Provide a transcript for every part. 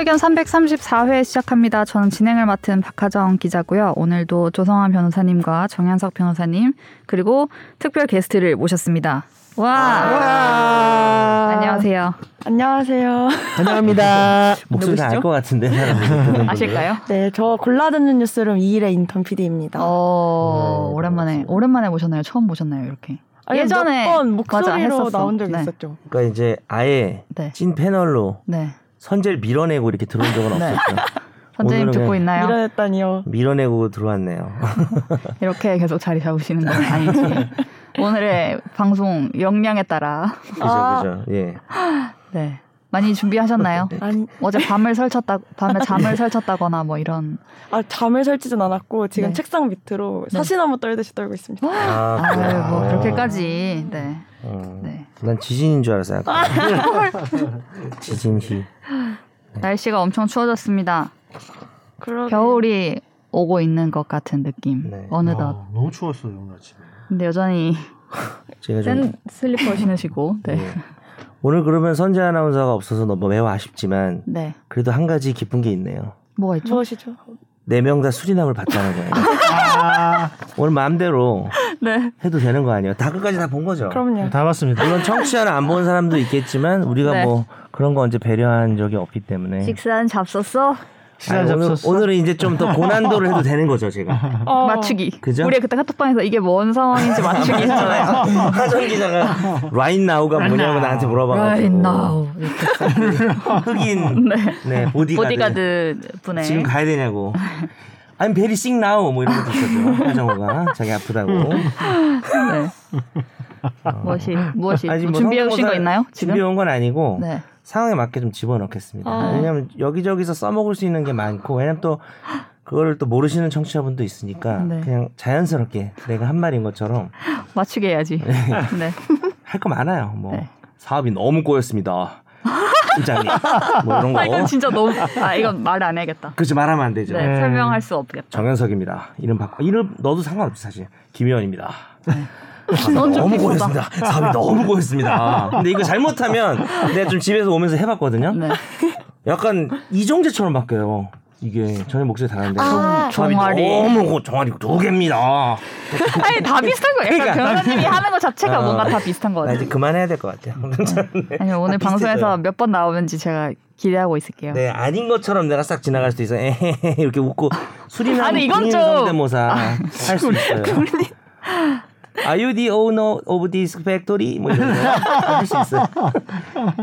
의견 334회 시작합니다. 저는 진행을 맡은 박하정 기자고요. 오늘도 조성환 변호사님과 정현석 변호사님 그리고 특별 게스트를 모셨습니다. 와, 와. 안녕하세요. 안녕하세요. 환영합니다. 목소리 누구시죠? 알것 같은데 아실까요? 네, 저 골라 듣는 뉴스룸 2일의 인턴 PD입니다. 어, 음, 오랜만에 오랜만에 모셨나요? 처음 모셨나요? 이렇게. 아니, 예전에 몇번 맞아, 목소리로 했었어. 나온 적 네. 있었죠. 그러니까 이제 아예 네. 찐 패널로 네. 선제를 밀어내고 이렇게 들어온 적은 네. 없었죠. 오늘은 듣고 있나요? 밀어냈다니요. 밀어내고 들어왔네요. 이렇게 계속 자리 잡으시는 건 아니지. 오늘의 방송 역량에 따라 그죠, 아. 그죠. 예. 네. 많이 준비하셨나요? 아니, 어제 밤을 설쳤다 밤에 잠을 설쳤다거나 뭐 이런 아, 잠을 설치진 않았고 지금 네. 책상 밑으로 사시나무 떨듯이 떨고 있습니다. 아, 아유 그래요? 뭐 그렇게까지 네. 어. 네. 난 지진인 줄 알았어요. 지진시. 날씨가 엄청 추워졌습니다. 그러게. 겨울이 오고 있는 것 같은 느낌. 네. 어느덧. 아, 너무 추웠어요 오늘 아침에. 근데 여전히 제가 좀샌 슬리퍼 신으시고 네. 예. 오늘 그러면 선재 아나운서가 없어서 너무 매우 아쉽지만 네. 그래도 한 가지 기쁜 게 있네요. 뭐가 있죠? 무엇이죠? 네 명 다 수리남을 받자는 거예요. 아, 오늘 마음대로 네. 해도 되는 거 아니에요? 다 끝까지 다 본 거죠. 그럼요. 다 봤습니다. 물론 청취자는 안 본 사람도 있겠지만 우리가 네. 뭐 그런 거 언제 배려한 적이 없기 때문에 식사는 잡섰어? 시간 아니, 오늘. 오늘은 이제 좀 더 고난도를 해도 되는 거죠 제가 어, 맞추기. 그죠? 우리 그때 카톡방에서 이게 뭔 상황인지 맞추기 했잖아요. 하정 기자가 right now가 뭐냐고 나한테 물어봐가지고 Right now. 흑인 네, 보디가드, 보디가드 분의 지금 가야 되냐고 I'm very sick now 뭐 이런 것도 있었죠 하정우가 자기 아프다고 네. 무엇이 무엇이 아직 뭐뭐 준비해 오신 거 있나요? 지금? 준비해 온 건 아니고 네. 상황에 맞게 좀 집어넣겠습니다. 아. 왜냐하면 여기저기서 써먹을 수 있는 게 많고 왜냐면 또 그거를 또 모르시는 청취자분도 있으니까 네. 그냥 자연스럽게 내가 한 말인 것처럼 맞추게 해야지. 네. 할 거 많아요. 뭐 네. 사업이 너무 꼬였습니다. 팀장님 뭐 이런 거 아 이건 진짜 너무 아 이건 말 안 해야겠다. 그렇지 말하면 안 되죠. 네, 네. 설명할 수 없겠다. 정현석입니다. 이름 바꿔 이름 넣어도 상관없지 사실. 김의원입니다. 넌좀 너무. 꼬였습니다. 사업이 너무 꼬였습니다. 근데 이거 잘못하면 내가 좀 집에서 오면서 해봤거든요. 네. 약간 이정재처럼 바뀌어요. 이게 전혀 목소리 다른데. 아, 종아리. 너무 고- 종아리 두 개입니다. 아니 다 비슷한 거예요. 약간 그러니까. 변호사님이 하는 것 자체가 어. 뭔가 다 비슷한 거나 같아요. 이제 그만해야 될 것 같아요. 아니 오늘 다 방송에서. 몇 번 나오는지 제가 기대하고 있을게요. 네 아닌 것처럼 내가 싹 지나갈 수도 있어. 에헤헤 이렇게 웃고 이건 군인 좀- 성대모사 할 수 있어요. Are you the owner of this factory? 뭐 이런 거할수 있어요.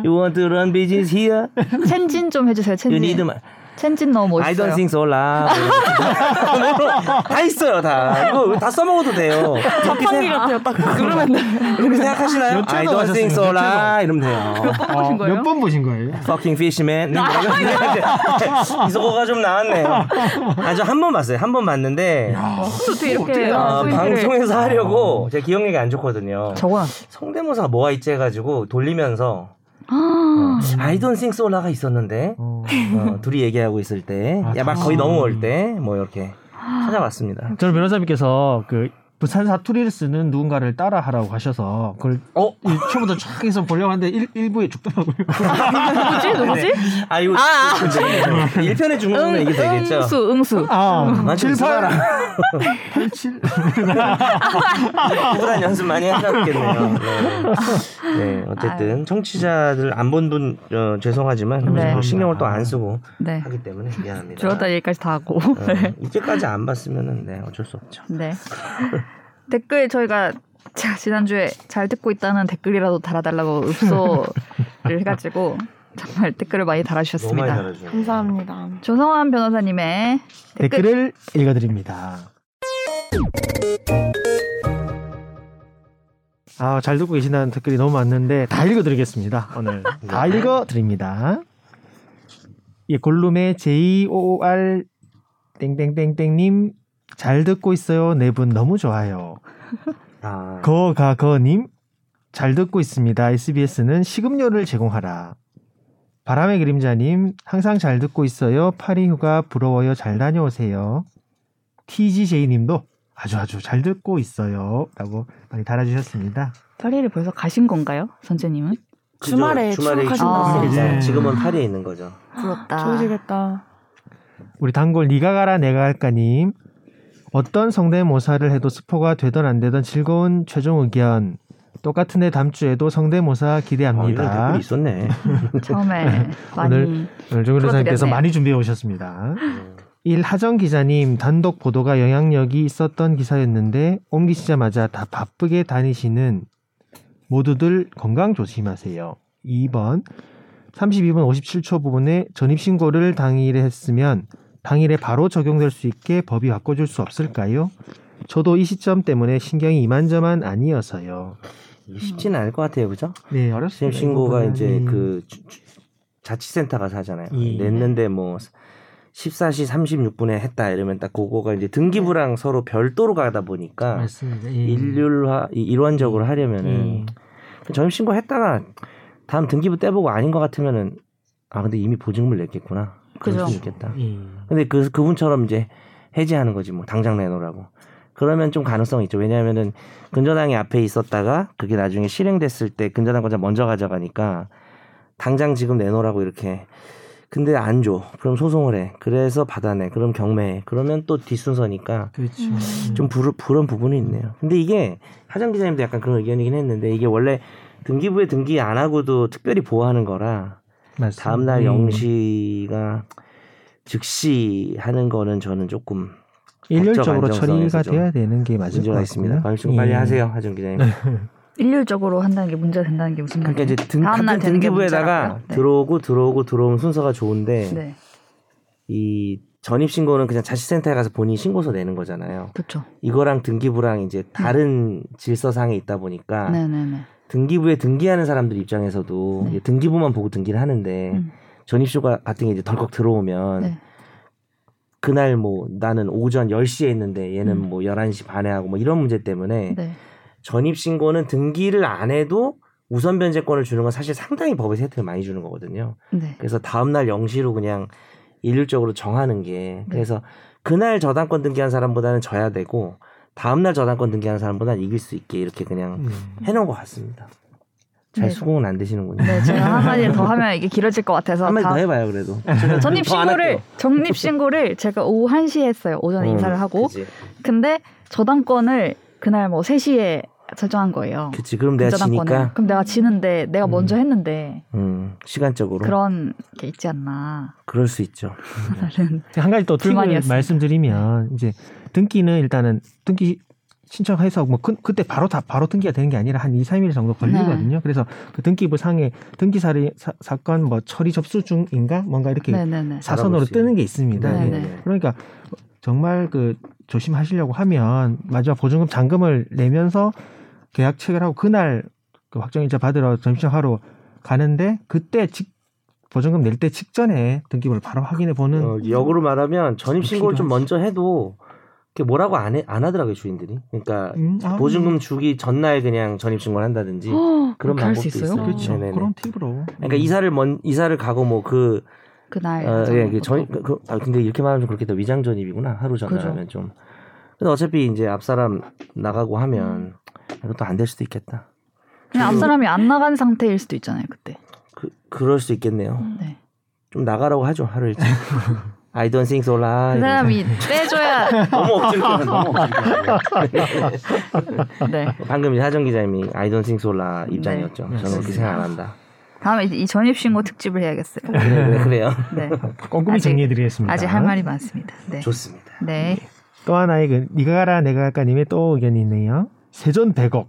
You want to run business here? 첸진 좀 해주세요. You need 첸진. 첸진 너무 I 멋있어요. don't think so, la. 다 있어요, 다. 이거 다 써먹어도 돼요. 이렇게 자판기 생각- 같아요. 딱 그러면 돼. 이렇게 생각하시나요? 몇 I don't think so, la. 이러면 돼요. 보신 거예요? 몇 번 보신 거예요? Fucking fishman. 이소거가 좀 나왔네요. 아주 한번 봤어요. 한 번 봤는데 어떻게 이렇게 어, 포인트를 방송에서 하려고 제가 기억력이 안 좋거든요. 적어놨어. 성대모사가 뭐가 있지 해가지고 돌리면서 아. 어, I don't think so라가 있었는데 어. 어, 둘이 얘기하고 있을 때, 아, 야 막 거의 아. 넘어올 때 뭐 이렇게 찾아봤습니다. 저는 변호사님께서 그 부산 사투리를 쓰는 누군가를 따라하라고 하셔서 그걸 어? 이 처음부터 쫙 해서 보려고 하는데 일, 일부에 죽더라고요. 누구지? 누구지? 아 이거 아, 그 1편에 중국어는 이게 되겠죠. 응수, 응수. 아, 맞죠? 7, 8, 8 8, 7. 구부단 연습 많이 하셨겠네요. 네. 네, 어쨌든 청취자들 안 본 분 어, 죄송하지만 네. 뭐 신경을 또 안 쓰고 네. 하기 때문에 미안합니다. 들었다 얘기까지 다 하고. 어, 이때까지 안 봤으면은 네 어쩔 수 없죠. 네. 댓글 저희가 제가 지난주에 잘 듣고 있다는 댓글이라도 달아달라고 읍소를 해가지고 정말 댓글을 많이 많이 달아주셨습니다. 달아주죠. 감사합니다. 조성환 변호사님의 댓글 댓글을 읽어드립니다. 아, 잘 듣고 계신다는 댓글이 너무 많는데 다 읽어드리겠습니다. 오늘 다 읽어드립니다. 예, 골룸의 JOR 땡땡땡땡님 잘 듣고 있어요. 네 분 너무 좋아요. 아, 거가거님 잘 듣고 있습니다. SBS는 식음료를 제공하라. 바람의 그림자님 항상 잘 듣고 있어요. 파리 휴가 부러워요. 잘 다녀오세요. TGJ님도 아주 아주 잘 듣고 있어요. 라고 많이 달아주셨습니다. 파리를 벌써 가신 건가요, 선재님은? 그죠. 주말에 주말에 출국하신다고. 아. 있었죠. 네. 지금은 파리에 있는 거죠. 부럽다. 좋으시겠다. 우리 단골 니가 가라 내가 할까님 어떤 성대모사를 해도 스포가 되던 안 되던 즐거운 최종 의견 똑같은 애 다음 주에도 성대모사 아, 기대합니다. 댓글이 있었네. 처음에 많이 오늘 오늘 정 변호사님께서 풀어드렸네요. 많이 준비해 오셨습니다. 음. 일하정 기자님 단독 보도가 영향력이 있었던 기사였는데 옮기시자마자 다 바쁘게 다니시는 모두들 건강 조심하세요. 2번 32분 57초 부분에 전입신고를 당일에 했으면 당일에 바로 적용될 수 있게 법이 바꿔줄 수 없을까요? 저도 이 시점 때문에 신경이 이만저만 아니어서요. 쉽지는 않을 것 같아요, 그죠? 네, 어렵습니다. 신고가 이 이제 부분은. 그 주- 주- 자치센터 가서 하잖아요. 예. 냈는데 뭐 14시 36분에 했다 이러면 딱 그거가 이제 등기부랑 서로 별도로 가다 보니까 맞습니다. 예. 일률화 이- 일원적으로 하려면은 예. 전입 신고 했다가 다음 등기부 떼보고 아닌 것 같으면은 아 근데 이미 보증금을 냈겠구나. 그럴 그죠. 수 있겠다. 예. 근데 그 그분처럼 이제 해지하는 거지 뭐 당장 내놓으라고. 그러면 좀 가능성이 있죠. 왜냐하면은 근저당이 앞에 있었다가 그게 나중에 실행됐을 때 근저당권자 먼저 가져가니까 당장 지금 내놓으라고 이렇게. 근데 안 줘. 그럼 소송을 해. 그래서 받아내. 그럼 경매해. 그러면 또 뒷순서니까 그렇죠. 음. 좀 부르, 그런 부분이 있네요. 근데 이게 하정 기자님도 약간 그런 의견이긴 했는데 이게 원래 등기부에 등기 안 하고도 특별히 보호하는 거라 맞습니다. 다음날 예. 영시가 즉시 하는 거는 저는 조금 일률적으로 처리가 돼야 되는 게 맞을 것 같습니다. 관심 빨리 예. 하세요, 하정 기자님. 일률적으로 한다는 게 문제가 된다는 게 무슨 그러니까? 이제 등, 다음 날 같은 되는 게 등기부에다가? 네. 들어오고 들어오고 들어오면 순서가 좋은데 네, 이 전입 신고는 그냥 자치센터에 가서 본인 이 신고서 내는 거잖아요. 그렇죠. 이거랑 등기부랑 이제 다른 질서상에 있다 보니까 네, 네, 네. 등기부에 등기하는 사람들 입장에서도 네. 등기부만 보고 등기를 하는데 음. 전입신고 같은 게 이제 덜컥 들어오면 네. 그날 뭐 나는 오전 10시에 했는데 얘는 음. 뭐 11시 반에 하고 뭐 이런 문제 때문에 네. 전입신고는 등기를 안 해도 우선 변제권을 주는 건 사실 상당히 법에서 혜택을 많이 주는 거거든요. 네. 그래서 다음날 0시로 그냥 일률적으로 정하는 네. 게 그래서 그날 저당권 등기한 사람보다는 져야 되고 다음날 저당권 등기한 사람보다는 이길 수 있게 이렇게 그냥 음. 해놓은 것 같습니다. 잘 네. 수긍은 안 되시는군요. 네, 제가 한마디 더 하면 이게 길어질 것 같아서 한 마디 다 더 해봐요 그래도. 전입 신고를. 적립 신고를 제가 오후 1시에 했어요. 오전에 음, 인사를 하고. 그치. 근데 저당권을 그날 뭐 3시에 설정한 거예요. 그치. 그럼 내가. 지니까 그럼 내가 지는데 내가 음. 먼저 했는데 음, 시간적으로 그런 게 있지 않나. 그럴 수 있죠. 다른 한 가지 또 팁을. 말씀드리면 이제 등기는 일단은 등기 신청해서 뭐 그, 그때 바로 다 바로 등기가 되는 게 아니라 한 2, 3일 정도 걸리거든요. 그래서 그 등기부 상에 등기 사리 사, 사건 뭐 처리 접수 중인가 뭔가 이렇게 네네네. 사선으로 알아볼 수 뜨는 게 있습니다. 네, 예. 네. 그러니까 정말 그 조심하시려고 하면 마지막 보증금 잔금을 내면서 계약 체결하고 그날 그 확정일자 받으러 전신하러 가는데 그때 직 보증금 낼 때 직전에 등기부를 바로 확인해 보는 어, 역으로 말하면 전입 신고를 좀. 먼저 해도 그게 뭐라고 안, 해, 안 하더라고요 주인들이. 그러니까 음, 아, 보증금 주기 전날 그냥 전입 신고를 한다든지. 어, 그런 그렇게 할수 방법도 있어요? 있어요. 그렇죠. 네네네. 그런 팁으로. 그러니까 이사를 먼 이사를 가고 뭐그 그날. 어, 예, 그. 전, 그, 그, 아, 근데 이렇게 말하면 좀 그렇겠다. 위장 전입이구나. 하루 전날하면. 좀. 근데 어차피 이제 앞 사람 나가고 하면 이것도 안 될 수도 있겠다. 그냥 앞 사람이 안 나간 상태일 수도 있잖아요. 그때. 그, 그럴 수 있겠네요. 네. 좀 나가라고 하죠. 하루 일찍. I don't think so. 라. 그 사람이 빼줘야. 너무 억지로 너무 억지로. 네. 방금 하정 기자님이 I don't think so. 라 입장이었죠. 네. 저는 그렇게 생각 안 한다. 다음에 이 전입 신고 특집을 해야겠어요. 그래, 그래, 그래요. 네. 꼼꼼히 정리해드리겠습니다. 아직 할 말이 많습니다. 네. 좋습니다. 네. 또 하나의 그 니가 가라 내가 갈까님의 또 의견이 있네요. 세전 100억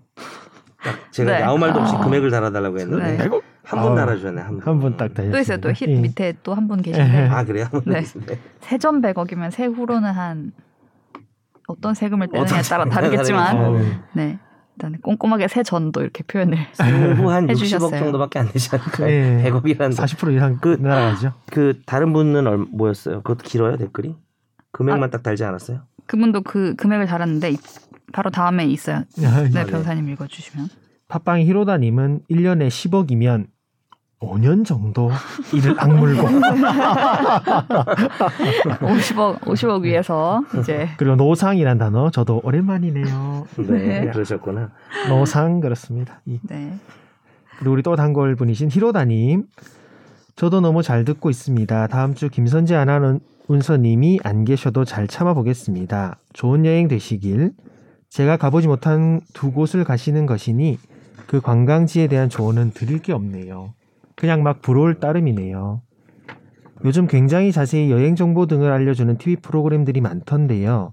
제가 네. 아무 말도 없이 아. 금액을 달아달라고 했는데 네. 한분 아, 달아주셨네. 한 분. 한분 딱 달렸습니다. 또 있어요. 또힛 예. 밑에 또 한 분 계신데 아 그래요? 한분 네. 네. 세전 100억이면 세후로는 한 어떤 세금을 떼느냐에 따라 다르겠지만. 어, 네. 일단 꼼꼼하게 세전도 이렇게 표현을 세후 한 60억 해주셨어요. 정도밖에 안 되지 않을까요? 예. 100억이란 40% 이상 그- 날아가죠. 그 다른 분은 얼, 뭐였어요? 그것도 길어요 댓글이? 금액만 딱 달지 않았어요? 그분도 그 금액을 달았는데 이- 바로 다음에 있어요. 네, 네. 변호사님 읽어주시면. 팟빵 히로다님은 1년에 10억이면 5년 정도 일을 악물고 50억 50억 위에서 이제 그리고 노상이란 단어 저도 오랜만이네요. 네, 그러셨구나. 노상 그렇습니다. 이 네. 그리고 우리 또 단골 분이신 히로다님. 저도 너무 잘 듣고 있습니다. 다음 주 김선재 아나운서님이 안 계셔도 잘 참아보겠습니다. 좋은 여행 되시길. 제가 가보지 못한 두 곳을 가시는 것이니 그 관광지에 대한 조언은 드릴 게 없네요. 그냥 막 부러울 따름이네요. 요즘 굉장히 자세히 여행 정보 등을 알려주는 TV 프로그램들이 많던데요.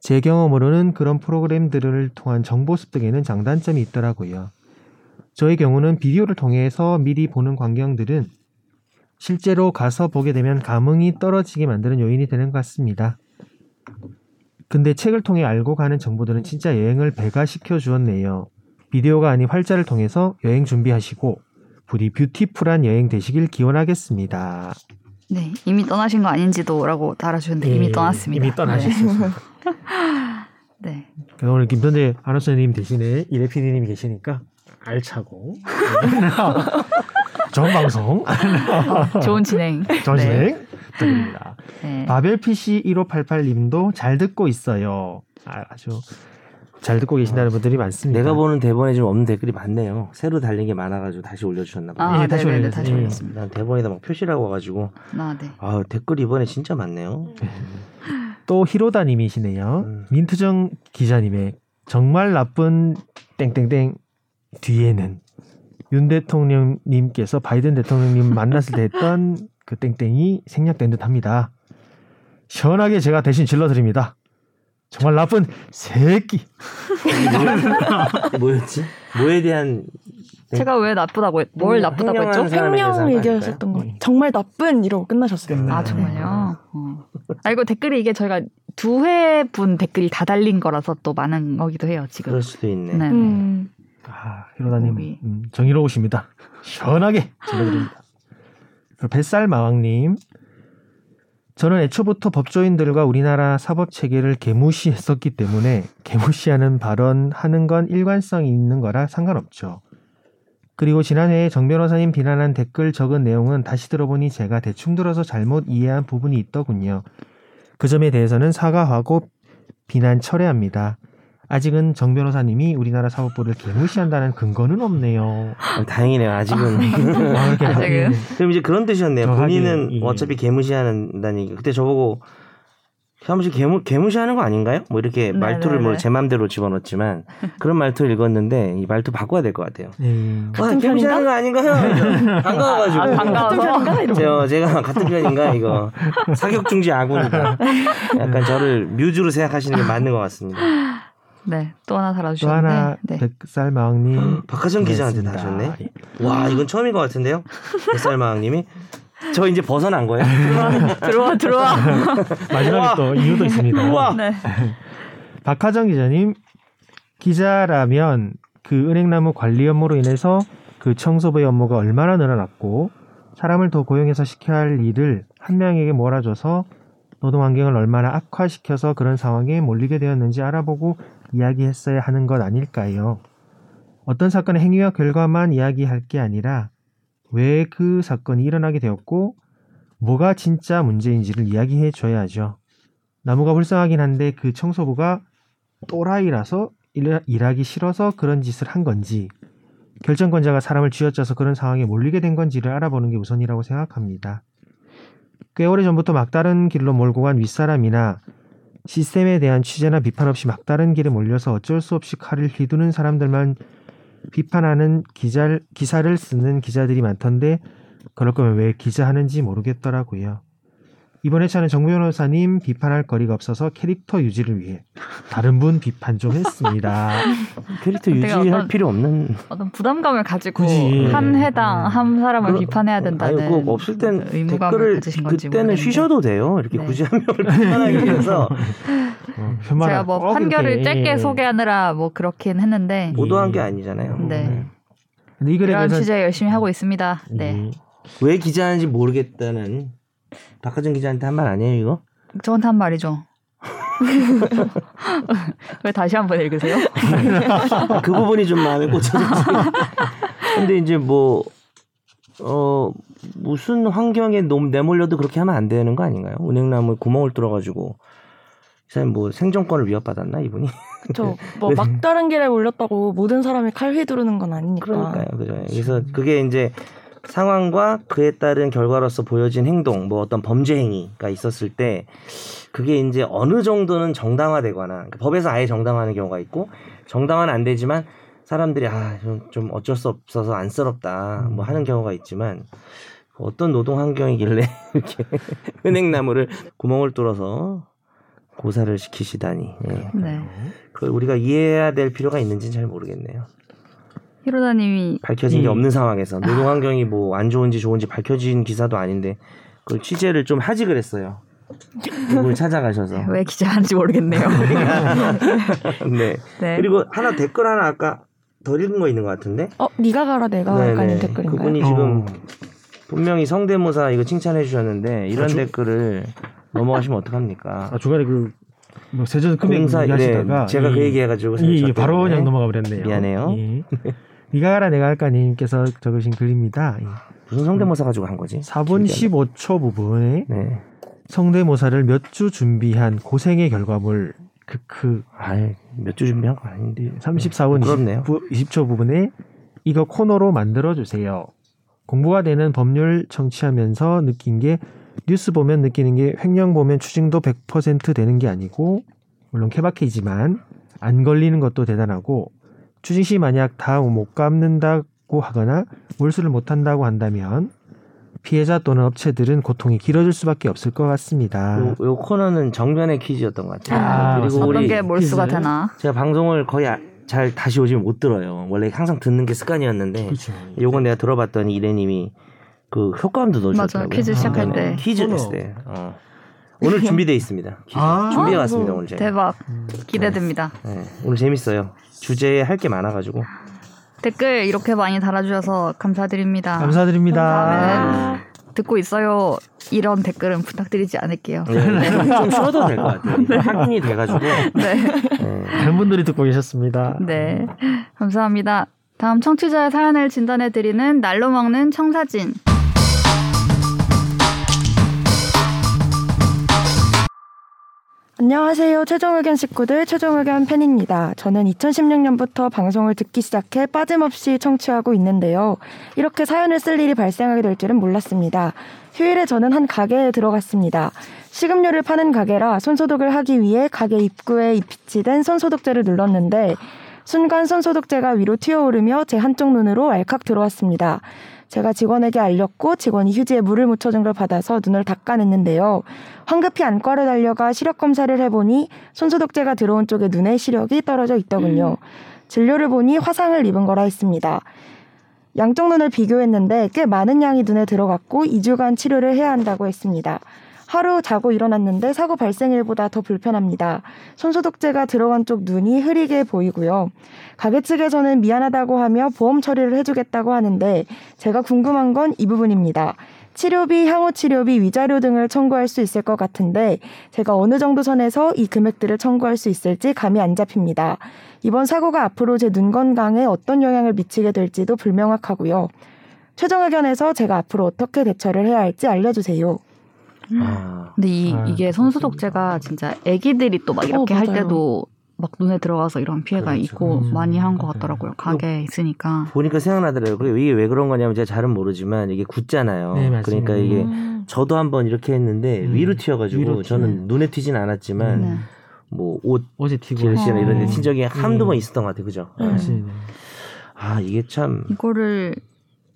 제 경험으로는 그런 프로그램들을 통한 정보 습득에는 장단점이 있더라고요. 저의 경우는 비디오를 통해서 미리 보는 광경들은 실제로 가서 보게 되면 감흥이 떨어지게 만드는 요인이 되는 것 같습니다. 근데 책을 통해 알고 가는 정보들은 진짜 여행을 배가시켜 주었네요. 비디오가 아닌 활자를 통해서 여행 준비하시고 부디 뷰티풀한 여행 되시길 기원하겠습니다. 네, 이미 떠나신 거 아닌지도라고 달아주셨는데 이미 예, 떠났습니다. 이미 떠나셨어요. 네. 그래서 오늘 김선재 아나운서님 대신에 이래 PD님이 계시니까 알차고 좋은 방송, 네. 좋은 진행. 좋은 네. 진행 부탁드립니다. 네. 바벨 PC 1588님도 잘 듣고 있어요. 아, 아주 잘 듣고 계신다는 분들이 많습니다. 내가 보는 대본에 좀 없는 댓글이 많네요. 새로 달린 게 많아가지고 다시 올려주셨나 봐요. 아, 예, 다시 올렸어요. 다시 예. 올렸습니다. 난 대본에다 막 표시라고 와가지고 아, 네. 아 댓글 이번에 진짜 많네요. 또 히로다님이시네요. 음. 민트정 기자님의 정말 나쁜 땡땡땡 뒤에는 윤 대통령님께서 바이든 대통령님 만났을 때 했던 그 땡땡이 생략된 듯 합니다. 시원하게 제가 대신 질러드립니다. 정말 나쁜 새끼. 뭐였지? 뭐에 대한 제가 왜 나쁘다고 했, 뭘 횡령- 나쁘다고 했죠? 횡령 한 얘기하셨던 거. 음. 정말 나쁜 이러고 끝나셨어요. 끝나- 아 정말요? 어. 아 이거 댓글이 이게 저희가 두 회분 댓글이 다 달린 거라서 또 많은 거기도 해요 지금. 그럴 수도 있네. 네. 네. 음. 아, 히로다님. 음, 정의로우십니다. 시원하게 질러드립니다. 그리고 뱃살 마왕님, 저는 애초부터 법조인들과 우리나라 사법 체계를 개무시했었기 때문에 개무시하는 발언 하는 건 일관성이 있는 거라 상관없죠. 그리고 지난해에 정 변호사님 비난한 댓글 적은 내용은 다시 들어보니 제가 대충 들어서 잘못 이해한 부분이 있더군요. 그 점에 대해서는 사과하고 비난 철회합니다. 아직은 정 변호사님이 우리나라 사법부를 개무시한다는 근거는 없네요. 아, 다행이네요. 아직은. 아, 이렇게 아직은? 그럼 이제 그런 뜻이었네요. 본인은 예. 어차피 개무시한다는 얘기. 그때 저보고 현무씨 개무 개무시하는 거 아닌가요? 뭐 이렇게 네, 말투를 네, 뭐 네. 제 맘대로 집어넣었지만 그런 말투를 읽었는데 이 말투 바꿔야 될 것 같아요. 예. 와, 개무시하는 거 아닌가요? 반가워가지고. 아, 반가워서. 저 제가 같은 편인가 이거 사격 중지 아군이다. 약간 저를 뮤즈로 생각하시는 게 맞는 것 같습니다. 네, 또 하나 또 달아주셨는데. 하나 네. 백살 마왕님 박하정 기자한테 다 고맙습니다. 하셨네. 와 이건 처음인 것 같은데요. 뱃살마왕님이 저 이제 벗어난 거예요. 들어와 들어와. 마지막에 또 이유도 있습니다. 우와. 네. 박하정 기자님 기자라면 그 은행나무 관리 업무로 인해서 그 청소부의 업무가 얼마나 늘어났고 사람을 더 고용해서 시켜야 할 일을 한 명에게 몰아줘서 노동 환경을 얼마나 악화시켜서 그런 상황에 몰리게 되었는지 알아보고 이야기했어야 하는 것 아닐까요? 어떤 사건의 행위와 결과만 이야기할 게 아니라 왜 그 사건이 일어나게 되었고 뭐가 진짜 문제인지를 이야기해 줘야죠. 나무가 불쌍하긴 한데 그 청소부가 또라이라서 일, 일하기 싫어서 그런 짓을 한 건지 결정권자가 사람을 쥐어짜서 그런 상황에 몰리게 된 건지를 알아보는 게 우선이라고 생각합니다. 꽤 오래 전부터 막다른 길로 몰고 간 윗사람이나 시스템에 대한 취재나 비판 없이 막다른 길에 몰려서 어쩔 수 없이 칼을 휘두는 사람들만 비판하는 기자, 기사를 쓰는 기자들이 많던데 그럴 거면 왜 기자 하는지 모르겠더라고요. 이번 회차는 정 변호사님 비판할 거리가 없어서 캐릭터 유지를 위해 다른 분 비판 좀 했습니다. 캐릭터 유지할 어떤- 필요 없는. 어떤 부담감을 가지고 그지. 한 해당 한 사람을 그럼- 비판해야 된다는 아니, 꼭 없을 땐 의무감을 댓글을 가지신 건지 그때는 모르겠는데. 쉬셔도 돼요. 이렇게 네. 굳이 한 명을 비판하기 위해서 어, 제가 뭐꼭 판결을 이렇게, 짧게 예. 소개하느라 뭐 그렇긴 했는데 보도한 게 아니잖아요. 네. 근데 이 글에 이런 취재 열심히 하고 있습니다. 네. 왜 기자하는지 모르겠다는 박하정 기자한테 한 말 아니에요 이거? 저한테 한 말이죠. 왜 다시 한번 읽으세요? 그 부분이 좀 마음에 꽂혀졌어요. 근데 이제 뭐, 어, 무슨 환경에 너무 내몰려도 그렇게 하면 안 되는 거 아닌가요? 은행나무에 구멍을 뚫어가지고 이 사람 뭐 생존권을 위협받았나 이분이? 그쵸. 뭐 막다른 길에 올렸다고 모든 사람이 칼 휘두르는 건 아니니까. 그러니까요, 그죠. 그래서 그게 이제 상황과 그에 따른 결과로서 보여진 행동, 뭐 어떤 범죄 행위가 있었을 때 그게 이제 어느 정도는 정당화되거나 그러니까 법에서 아예 정당화하는 경우가 있고 정당화는 안 되지만 사람들이 아좀 좀 어쩔 수 없어서 안쓰럽다 뭐 하는 경우가 있지만 어떤 노동 환경이길래 이렇게 은행나무를 구멍을 뚫어서 고사를 시키시다니 예. 네. 그걸 우리가 이해해야 될 필요가 있는지는 잘 모르겠네요. 히로다님이 밝혀진 게 음. 없는 상황에서 노동 환경이 뭐 안 좋은지 좋은지 밝혀진 기사도 아닌데 그걸 취재를 좀 하지 그랬어요. 누굴 찾아가셔서. 왜 기자하는지 모르겠네요. 네. 네. 그리고 하나 댓글 하나 아까 더 읽은 거 있는 것 같은데. 어, 네가 가라 내가 가는 댓글인가요? 그분이 지금 어. 분명히 성대모사 이거 칭찬해 주셨는데 이런 아, 저- 댓글을 넘어가시면 어떡합니까? 아, 중간에 그뭐 세전 금액 공사 얘기하시다가 네, 제가 그 이- 얘기해가지고 이, 저이 바로 그냥 넘어가 버렸네요. 미안해요. 예. 니가 가라 내가 할까 님께서 적으신 글입니다. 예. 무슨 성대모사 가지고 한 거지? 4분 기억이 15초 부분에 네. 성대모사를 몇 주 준비한 고생의 결과물 크크 아이 몇주 준비한 거 아닌데. 34분 부끄럽네요. 20, 초 부분에 이거 코너로 만들어 주세요. 공부가 되는 법률 청취하면서 느낀 게 뉴스 보면 느끼는 게 횡령 보면 추징도 100% 되는 게 아니고 물론 케바케이지만 안 걸리는 것도 대단하고 추징 시 만약 다 못 갚는다고 하거나 몰수를 못 한다고 한다면 피해자 또는 업체들은 고통이 길어질 수밖에 없을 것 같습니다. 요, 요 코너는 정변의 퀴즈였던 것 같아요. 아, 그리고. 어떤 우리 게 몰수가 퀴즈. 되나? 제가 방송을 거의 아- 잘 다시 요즘 못 들어요. 원래 항상 듣는 게 습관이었는데 그렇죠. 요건 내가 들어봤더니 이래님이 그 효과음도 넣어주셨더라고요. 맞아, 퀴즈 시작할 네, 때. 퀴즈. 했을 때. 어. 오늘 준비돼 있습니다. 아, 준비해 어, 왔습니다 뭐. 오늘 제가. 대박. 기대됩니다. 네, 오늘 재밌어요. 주제에 할 게 많아가지고. 댓글 이렇게 많이 달아주셔서 감사드립니다. 감사드립니다. 다음에는 듣고 있어요. 이런 댓글은 부탁드리지 않을게요. 네, 좀, 좀 쉬어도 될 것 같아요. 이거 확인이 돼가지고. 네. 네. 다른 분들이 듣고 계셨습니다. 네. 감사합니다. 다음 청취자의 사연을 진단해 드리는 날로 먹는 청사진. 안녕하세요. 최종 의견 식구들 최종 의견 팬입니다. 저는 2016년부터 방송을 듣기 시작해 빠짐없이 청취하고 있는데요. 이렇게 사연을 쓸 일이 발생하게 될 줄은 몰랐습니다. 휴일에 저는 한 가게에 들어갔습니다. 식음료를 파는 가게라 손소독을 하기 위해 가게 입구에 비치된 손소독제를 눌렀는데 순간 손소독제가 위로 튀어오르며 제 한쪽 눈으로 알칵 들어왔습니다. 제가 직원에게 알렸고 직원이 휴지에 물을 묻혀준 걸 받아서 눈을 닦아냈는데요. 황급히 안과로 달려가 시력 검사를 해보니 손소독제가 들어온 쪽에 눈에 시력이 떨어져 있더군요. 진료를 보니 화상을 입은 거라 했습니다. 양쪽 눈을 비교했는데 꽤 많은 양이 눈에 들어갔고 2주간 치료를 해야 한다고 했습니다. 하루 자고 일어났는데 사고 발생일보다 더 불편합니다. 손소독제가 들어간 쪽 눈이 흐리게 보이고요. 가게 측에서는 미안하다고 하며 보험 처리를 해주겠다고 하는데 제가 궁금한 건 이 부분입니다. 치료비, 향후 치료비, 위자료 등을 청구할 수 있을 것 같은데 제가 어느 정도 선에서 이 금액들을 청구할 수 있을지 감이 안 잡힙니다. 이번 사고가 앞으로 제 눈 건강에 어떤 영향을 미치게 될지도 불명확하고요. 최종 의견에서 제가 앞으로 어떻게 대처를 해야 할지 알려주세요. 아, 근데 이, 아, 이게 손소독제가 진짜 애기들이 또 막 이렇게 어, 할. 때도 막 눈에 들어가서 이런 피해가 그렇죠. 있고 음, 많이 한것 맞아요. 같더라고요. 가게에 있으니까. 보니까 생각나더라고요. 그리고 이게 왜 그런 거냐면 제가 잘은 모르지만 이게 굳잖아요. 네, 맞습니다. 그러니까 이게 음. 저도 한번 이렇게 했는데 음, 위로 튀어가지고 위로 저는. 눈에 튀진 않았지만 네. 뭐옷 어제 튀고 길씨나 이런 데 어. 튄 적이 한두 음. 번 있었던 것 같아요. 그죠? 음. 맞습니다. 아 이게 참 이거를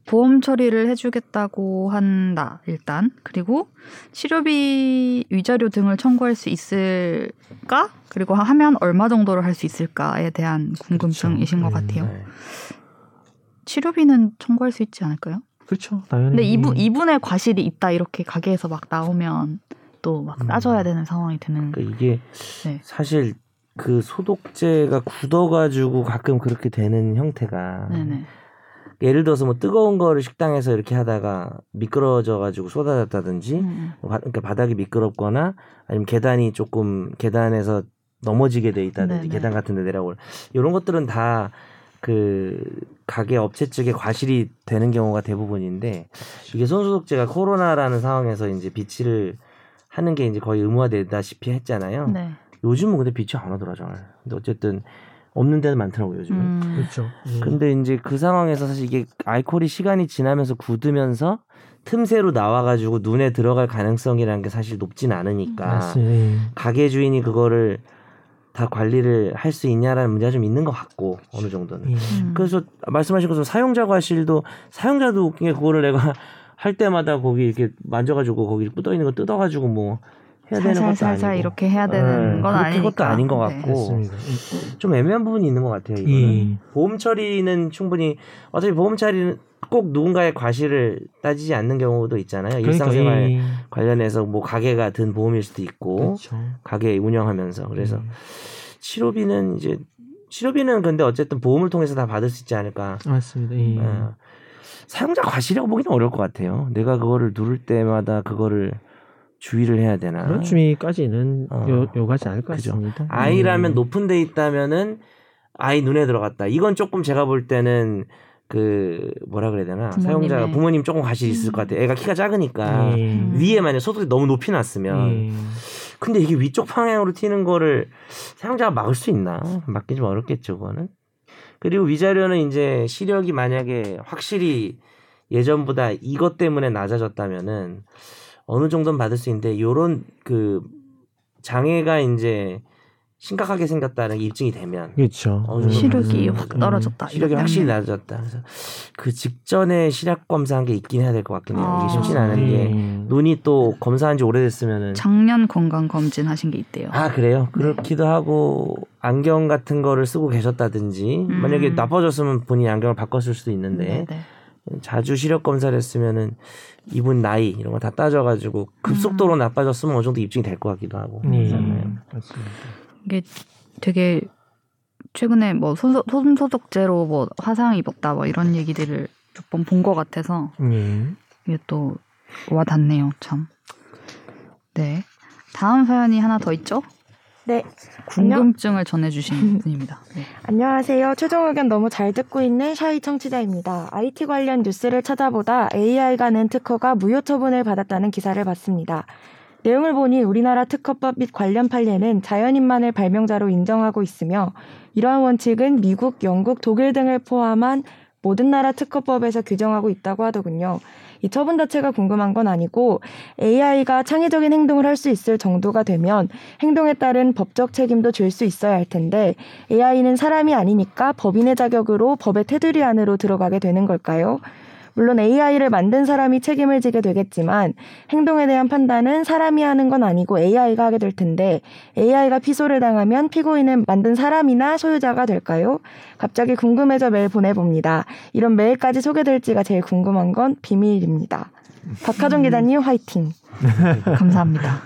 보험 처리를 해주겠다고 한다 일단 그리고 치료비 위자료 등을 청구할 수 있을까 그리고 하면 얼마 정도를 할 수 있을까에 대한 궁금증이신 것 네. 같아요 네. 치료비는 청구할 수 있지 않을까요? 그렇죠. 당연히. 근데 이분 이분의 과실이 있다 이렇게 가게에서 막 나오면 또막 음. 따져야 되는 상황이 되는 그러니까 이게 네. 사실 그 소독제가 굳어가지고 가끔 그렇게 되는 형태가 네네 예를 들어서 뭐 뜨거운 거를 식당에서 이렇게 하다가 미끄러져 가지고 쏟아졌다든지 음, 뭐 바- 그러니까 바닥이 미끄럽거나 아니면 계단이 조금 계단에서 넘어지게 돼 있다든지 네네. 계단 같은 데 내려올 이런 것들은 다 그 가게 업체 측의 과실이 되는 경우가 대부분인데 이게 손소독제가 코로나라는 상황에서 이제 비치를 하는 게 이제 거의 의무화되다시피 했잖아요. 네. 요즘은 근데 빛이 안 오더라 잘. 근데 어쨌든 없는 데는 많더라고요 요즘은. 음. 그렇죠. 음. 근데 이제 그 상황에서 사실 이게 알코올이 시간이 지나면서 굳으면서 틈새로 나와가지고 눈에 들어갈 가능성이라는 게 사실 높진 않으니까 맞습니다. 예. 가게 주인이 그거를 다 관리를 할 수 있냐라는 문제가 좀 있는 것 같고 어느 정도는. 예. 음. 그래서 말씀하신 것처럼 사용자 과실도 사용자도 웃긴 게 그거를 내가 할 때마다 거기 이렇게 만져가지고 거기 묻어 있는 거 뜯어가지고 뭐 해야 되는 것도 살살살살 아니고 이렇게 해야 되는 네, 건 아니니까. 그것도 아닌 것 네. 같고. 맞습니다. 좀 애매한 부분이 있는 것 같아요. 이거는 예. 보험 처리는 충분히 어차피 보험 처리는 꼭 누군가의 과실을 따지지 않는 경우도 있잖아요. 그러니까 일상생활 예. 관련해서 뭐 가게가 든 보험일 수도 있고 그렇죠. 가게 운영하면서 그래서 음. 치료비는 이제 치료비는 근데 어쨌든 보험을 통해서 다 받을 수 있지 않을까. 맞습니다. 예. 어, 사용자 과실이라고 보기는 어려울 것 같아요. 내가 그거를 누를 때마다 그거를 주의를 해야 되나. 그런 주의까지는 어. 요, 요구하지 않을 것 그죠. 같습니다. 아이라면 음. 높은 데 있다면은 아이 눈에 들어갔다. 이건 조금 제가 볼 때는 그 뭐라 그래야 되나 부모님의- 사용자가 부모님 조금 과실이 있을 것 같아 요. 애가 키가 작으니까 예. 음. 위에 만약 소득이 너무 높이 났으면 예. 근데 이게 위쪽 방향으로 튀는 거를 사용자가 막을 수 있나? 막기 좀 어렵겠죠, 그거는. 그리고 위자료는 이제 시력이 만약에 확실히 예전보다 이것 때문에 낮아졌다면은 어느 정도는 받을 수 있는데 요런 그 장애가 이제 심각하게 생겼다는 게 입증이 되면 그렇죠. 시력이 음. 확 떨어졌다. 시력이 확실히. 낮아졌다. 그래서 그 직전에 시력 검사한 게 있긴 해야 될 것 같긴 해요. 아. 이게 쉽진 않은 게 예. 눈이 또 검사한 지 오래됐으면은 작년 건강 검진 하신 게 있대요. 아 그래요? 그렇기도 하고 안경 같은 거를 쓰고 계셨다든지 음. 만약에 나빠졌으면 본인이 안경을 바꿨을 수도 있는데 네, 네. 자주 시력 검사를 했으면은 이분 나이 이런 거 다 따져가지고 급속도로 나빠졌으면 어느 정도 입증이 될 것 같기도 하고 예. 그렇잖아요. 맞습니다. 이게 되게 최근에 뭐 소속, 소득제로 뭐 화상 입었다 뭐 이런 얘기들을 몇 번 본 것 같아서 예. 이게 또 와닿네요 참. 네. 다음 사연이 하나 더 있죠? 네. 궁금증을 전해주신 분입니다. 네. 안녕하세요. 최종 의견 너무 잘 듣고 있는 샤이 청취자입니다. IT 관련 뉴스를 찾아보다 AI가 낸 특허가 무효 처분을 받았다는 기사를 봤습니다. 내용을 보니 우리나라 특허법 및 관련 판례는 자연인만을 발명자로 인정하고 있으며 이러한 원칙은 미국, 영국, 독일 등을 포함한 모든 나라 특허법에서 규정하고 있다고 하더군요. 이 처분 자체가 궁금한 건 아니고 AI가 창의적인 행동을 할 수 있을 정도가 되면 행동에 따른 법적 책임도 질 수 있어야 할 텐데 AI는 사람이 아니니까 법인의 자격으로 법의 테두리 안으로 들어가게 되는 걸까요? 물론 AI를 만든 사람이 책임을 지게 되겠지만 행동에 대한 판단은 사람이 하는 건 아니고 AI가 하게 될 텐데 AI가 피소를 당하면 피고인은 만든 사람이나 소유자가 될까요? 갑자기 궁금해져 메일 보내봅니다. 이런 메일까지 소개될지가 제일 궁금한 건 비밀입니다. 박하정 기자님 화이팅. 감사합니다.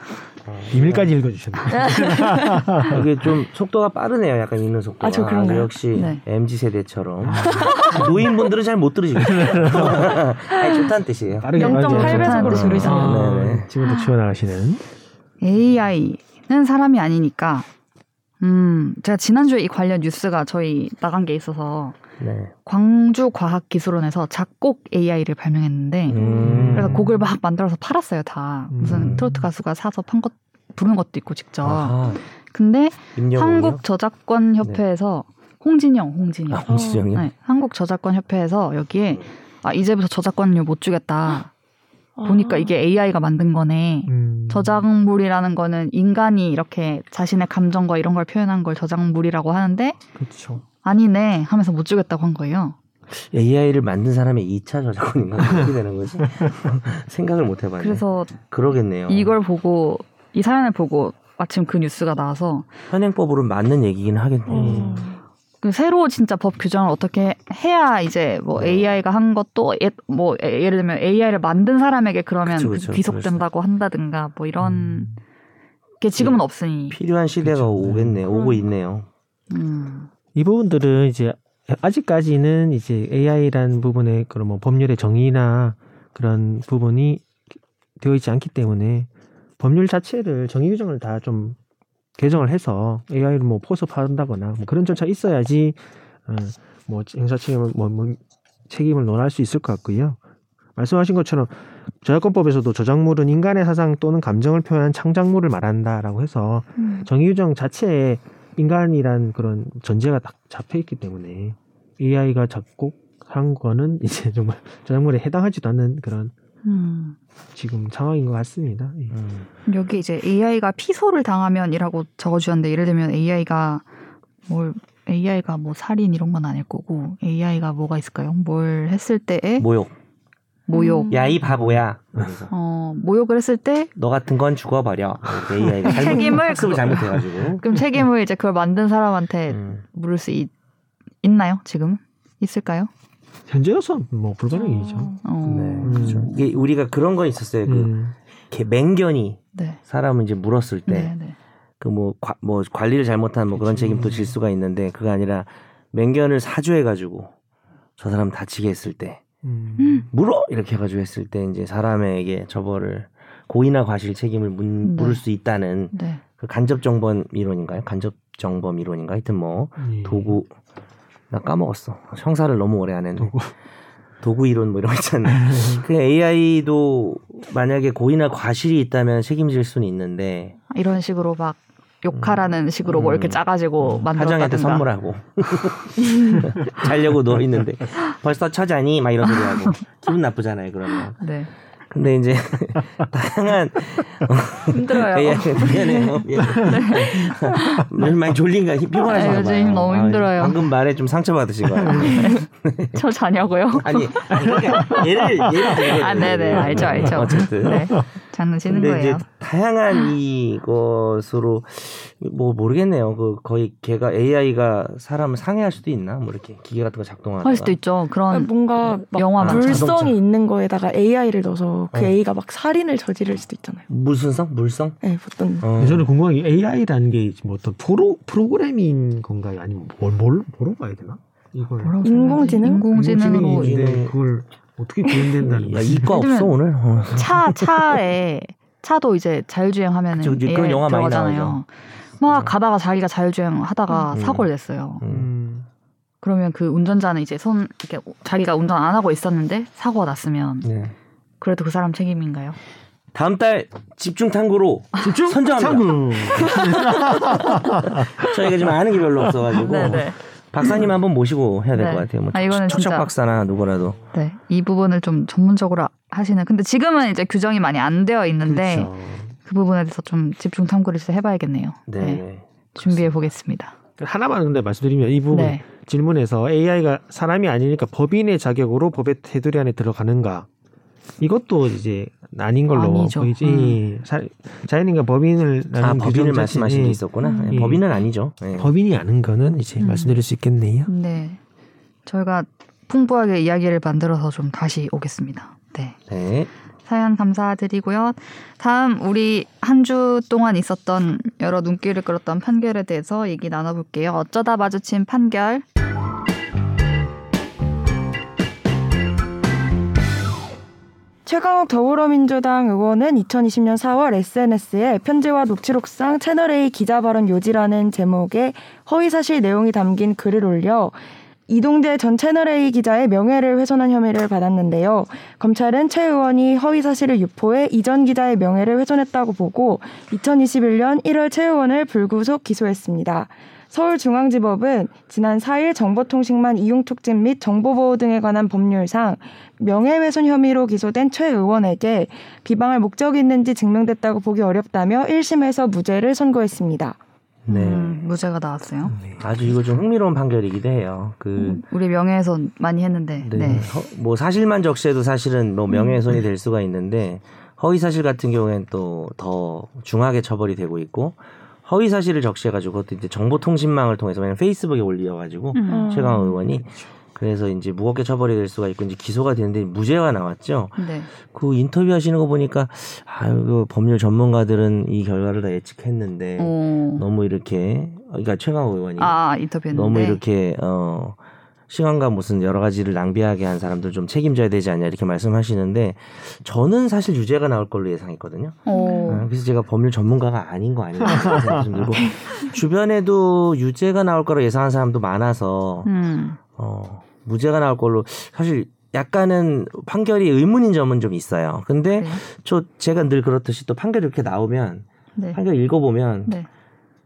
비밀까지 읽어주셨네요. 이게 좀 속도가 빠르네요. 약간 읽는 속도가. 아, 저 그런가요? 역시 네. MZ 세대처럼 노인분들은 잘 못 들으시겠어요. 아니, 좋다는 뜻이에요. 빠르게 0.8배속으로 좋다는 들으시네요. 네네. 지금부터 치워나가시는. AI는 사람이 아니니까. 음, 제가 지난주에 이 관련 뉴스가 저희 나간 게 있어서 네. 광주과학기술원에서 작곡 AI를 발명했는데 음. 그래서 곡을 막 만들어서 팔았어요 다 무슨 음. 트로트 가수가 사서 판 것 부른 것도 있고 직접 아하. 근데? 한국저작권협회에서 홍진영 홍진영 아, 홍시정이요? 네, 한국저작권협회에서 여기에 아 이제부터 저작권료 못 주겠다 보니까 이게 AI가 만든 거네 음. 저작물이라는 거는 인간이 이렇게 자신의 감정과 이런 걸 표현한 걸 저작물이라고 하는데 그렇죠. 아니네 하면서 못 주겠다고 한 거예요. AI를 만든 사람의 2차 저작권인가 그렇게 되는 거지? 생각을 못 해봤네. 그래서 그러겠네요. 이걸 보고 이 사연을 보고 마침 그 뉴스가 나와서 현행법으로 맞는 얘기긴 하겠네. 음. 그 새로 진짜 법 규정을 어떻게 해야 이제 뭐 네. AI가 한 것도 예, 뭐 예- 예를 들면 AI를 만든 사람에게 그러면 그쵸, 그쵸. 귀속된다고 한다든가 뭐 이런 음. 게 지금은 없으니 필요한 시대가 그쵸. 오겠네. 오고 음. 있네요. 음. 이 부분들은 이제 아직까지는 이제 AI라는 부분의 그런 뭐 법률의 정의나 그런 부분이 되어 있지 않기 때문에 법률 자체를 정의 규정을 다 좀 개정을 해서 AI를 뭐 포섭한다거나 뭐 그런 절차 있어야지 어, 뭐 행사 책임을 뭐, 뭐 책임을 논할 수 있을 것 같고요. 말씀하신 것처럼 저작권법에서도 저작물은 인간의 사상 또는 감정을 표현한 창작물을 말한다라고 해서 음. 정의유정 자체에 인간이란 그런 전제가 딱 잡혀 있기 때문에 AI가 작곡한 거는 이제 정말 저작물에 해당하지도 않는 그런 음. 지금 상황인 것 같습니다. 예. 음. 여기 이제 AI가 피소를 당하면이라고 적어주셨는데 예를 들면 AI가 뭘 AI가 뭐 살인 이런 건 아닐 거고 AI가 뭐가 있을까요? 뭘 했을 때에 모욕. 모욕, 음. 야이 바보야. 그래서 어 모욕을 했을 때 너 같은 건 죽어버려. 잘못, 책임을 그거- 잘못해가지고. 그럼 책임을 이제 그걸 만든 사람한테 음. 물을 수 있, 있나요? 지금 있을까요? 현재로서 뭐 불가능이죠. 어, 네, 그렇죠. 이게 우리가 그런 거 있었어요. 그 음. 이렇게 맹견이 네, 사람을 이제 물었을 때 네, 네. 그뭐 뭐 관리를 잘못한 뭐 그런 책임도 질 수가 있는데 그게 아니라 맹견을 사주해 가지고 저 사람 다치게 했을 때 음. 물어 이렇게 해가지고 했을 때 이제 사람에게 저거를 고의나 과실 책임을 문, 네. 물을 수 있다는 네. 그 간접 정범 이론인가요? 간접 정범 이론인가? 하여튼 뭐 예. 도구 나 까먹었어. 형사를 너무 오래 안 했는데 도구. 도구 이론 뭐 이런 거 있잖아요. 그 AI도 만약에 고의나 과실이 있다면 책임질 수는 있는데 이런 식으로 막 욕하라는 식으로 뭐 이렇게 음. 짜가지고 하정이한테 만들었다든가 선물하고 자려고 누워 있는데 벌써 처자니 막 이런 소리 하고 기분 나쁘잖아요 그러면. 네 근데 이제 다양한 힘들어요. AI 미안해요. 미안해. 많이 졸린가 피곤하신가 네, 요즘 봐요. 너무 아, 힘들어요. 방금 말에 좀 상처 받으신 거예요. 저 자냐고요? 아니, 그러니까 얘를 얘를 아, 네네 알죠 알죠. 어쨌든 네 장난치는 근데 거예요. 이제 다양한 이것으로 뭐 모르겠네요. 그 거의 걔가 AI가 사람을 상해할 수도 있나? 뭐 이렇게 기계 같은 거 작동하다가 할 수도 있죠. 그런 뭔가 막 영화. 물성이. 있는 거에다가 AI를 넣어서 그 어. A가 막 살인을 저지를 수도 있잖아요. 물순성, 물성. 네, 어떤 어. 저는 궁금한 게 AI라는 게 뭐 어떤 프로 프로그램인 건가요? 아니면 뭘, 뭘 뭐로 봐야 되나? 이걸 인공지능? 인공지능으로 인공지능이 있는데 인공- 그걸 어떻게 구현된다는 야, 거지? 이과 없어 오늘. 어. 차 차에 차도 이제 자율주행하면 은 그쵸. AI 그런 영화 많이 들어가잖아요. 나오죠. 막 음. 가다가 자기가 자율주행 하다가 음. 사고를 냈어요. 음. 음. 그러면 그 운전자는 이제 손 이렇게 자기가 운전 안 하고 있었는데 사고가 났으면 네. 그래도 그 사람 책임인가요? 다음 달 집중 탐구로 집중 선정합니다. 탐구. 저희가 지금 아는 게 별로 없어가지고 네네. 박사님 한번 모시고 해야 될것 네. 같아요. 뭐 아, 이거는 척척 진짜- 박사나 누구라도. 네. 이 부분을 좀 전문적으로 하시는. 근데 지금은 이제 규정이 많이 안 되어 있는데 그렇죠. 그 부분에 대해서 좀 집중 탐구를 해봐야겠네요. 네. 네. 네. 준비해 보겠습니다. 하나만 근데 말씀드리면 이 부분 네. 질문에서 AI가 사람이 아니니까 법인의 자격으로 법의 테두리 안에 들어가는가? 이것도 이제 아닌 걸로 아니죠. 보이지. 음. 사- 자연인과 법인을 아 나눈 법인을 규정 말씀하신 게 있었구나. 음. 네, 예. 법인은 아니죠. 네. 법인이 아는 거는 이제 음. 말씀드릴 수 있겠네요. 네. 저희가 풍부하게 이야기를 만들어서 좀 다시 오겠습니다. 네. 네. 사연 감사드리고요. 다음 우리 한 주 동안 있었던 여러 눈길을 끌었던 판결에 대해서 얘기 나눠볼게요. 어쩌다 마주친 판결. 최강욱 더불어민주당 의원은 2020년 4월 SNS에 편지와 녹취록상 채널A 기자 발언 요지라는 제목의 허위사실 내용이 담긴 글을 올려 이동재 전 채널A 기자의 명예를 훼손한 혐의를 받았는데요. 검찰은 최 의원이 허위 사실을 유포해 이전 기자의 명예를 훼손했다고 보고 2021년 1월 최 의원을 불구속 기소했습니다. 서울중앙지법은 지난 4일 정보통신망 이용촉진 및 정보보호 등에 관한 법률상 명예훼손 혐의로 기소된 최 의원에게 비방할 목적이 있는지 증명됐다고 보기 어렵다며 1심에서 무죄를 선고했습니다. 네. 음, 무죄가 나왔어요. 아주 이거 좀 흥미로운 판결이기도 해요. 그 음, 우리 명예훼손 많이 했는데. 네. 네. 허- 뭐 사실만 적시해도 사실은 뭐 명예훼손이 될 수가 있는데 허위 사실 같은 경우에는 또 더 중하게 처벌이 되고 있고 허위 사실을 적시해가지고 그것도 이제 정보통신망을 통해서 왜냐면 페이스북에 올려가지고 음. 최강 의원이 그래서 이제 무겁게 처벌이 될 수가 있고 이제 기소가 되는데 무죄가 나왔죠. 네. 그 인터뷰 하시는 거 보니까 아유 그 법률 전문가들은 이 결과를 다 예측했는데 오. 너무 이렇게 그러니까 최강 의원이 아, 인터뷰했는데. 너무 이렇게 어 시간과 무슨 여러 가지를 낭비하게 한 사람들 좀 책임져야 되지 않냐 이렇게 말씀하시는데 저는 사실 유죄가 나올 걸로 예상했거든요. 오. 어, 그래서 제가 법률 전문가가 아닌 거 아닌가 생각이 좀 들고 주변에도 유죄가 나올 거로 예상한 사람도 많아서 음. 어 무죄가 나올 걸로 사실 약간은 판결이 의문인 점은 좀 있어요. 근데 네. 저 제가 늘 그렇듯이 또 판결이 이렇게 나오면 네. 판결 읽어보면 네.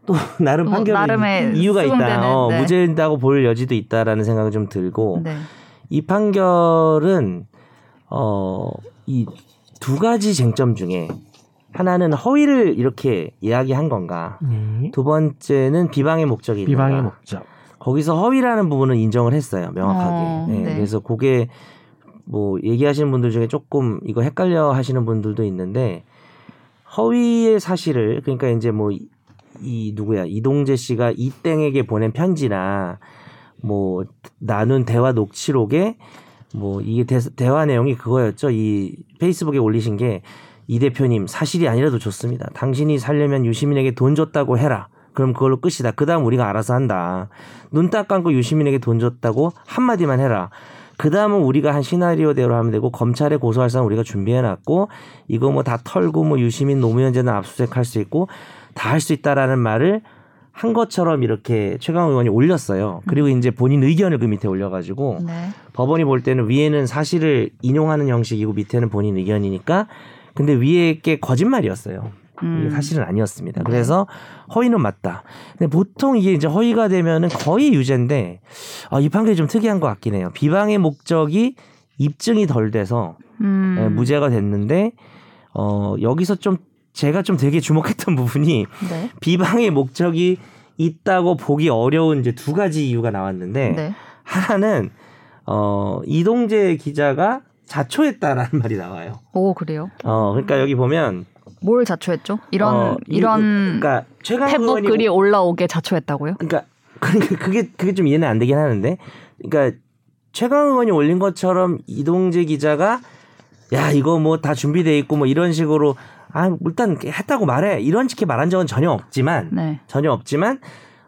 또 나름 또 판결이 나름의 이유가 있다. 수긍되는, 어, 네. 무죄다고 볼 여지도 있다라는 생각이 좀 들고 네. 이 판결은 어, 이 두 가지 쟁점 중에 하나는 허위를 이렇게 이야기한 건가. 네. 두 번째는 비방의 목적이 있는가. 비방의 목적. 거기서 허위라는 부분은 인정을 했어요. 명확하게. 어, 네, 네. 그래서 그게 뭐 얘기하시는 분들 중에 조금 이거 헷갈려 하시는 분들도 있는데 허위의 사실을 그러니까 이제 뭐 이 누구야 이동재 씨가 이땡에게 보낸 편지나 뭐 나눈 대화 녹취록에 뭐 이게 대, 화 내용이 그거였죠. 이 페이스북에 올리신 게 이 대표님 사실이 아니라도 좋습니다. 당신이 살려면 유시민에게 돈 줬다고 해라. 그럼 그걸로 끝이다. 그 다음 우리가 알아서 한다. 눈 딱 감고 유시민에게 돈 줬다고 한마디만 해라. 그 다음은 우리가 한 시나리오대로 하면 되고 검찰에 고소할 사람 우리가 준비해놨고 이거 뭐 다 털고 뭐 유시민 노무현재는 압수수색할 수 있고 다 할 수 있다라는 말을 한 것처럼 이렇게 최강 의원이 올렸어요. 그리고 이제 본인 의견을 그 밑에 올려가지고 네. 법원이 볼 때는 위에는 사실을 인용하는 형식이고 밑에는 본인 의견이니까 근데 위에 게 거짓말이었어요. 음. 사실은 아니었습니다. 그래서 허위는 맞다. 근데 보통 이게 이제 허위가 되면은 거의 유죄인데 아, 이 판결이 좀 특이한 것 같긴 해요. 비방의 목적이 입증이 덜 돼서 음. 예, 무죄가 됐는데 어, 여기서 좀 제가 좀 되게 주목했던 부분이 네. 비방의 목적이 있다고 보기 어려운 이제 두 가지 이유가 나왔는데 네. 하나는 어, 이동재 기자가 자초했다라는 말이 나와요. 오 그래요. 어, 그러니까 여기 보면 뭘 자초했죠? 이런 어, 이- 이런 그러니까 최강 페북 글이 올라오게 자초했다고요? 그러니까 그러니까 그게 그게 좀 이해는 안 되긴 하는데 그러니까 최강 의원이 올린 것처럼 이동재 기자가 야 이거 뭐 다 준비돼 있고 뭐 이런 식으로 아 일단 했다고 말해 이런 식의 말한 적은 전혀 없지만 네. 전혀 없지만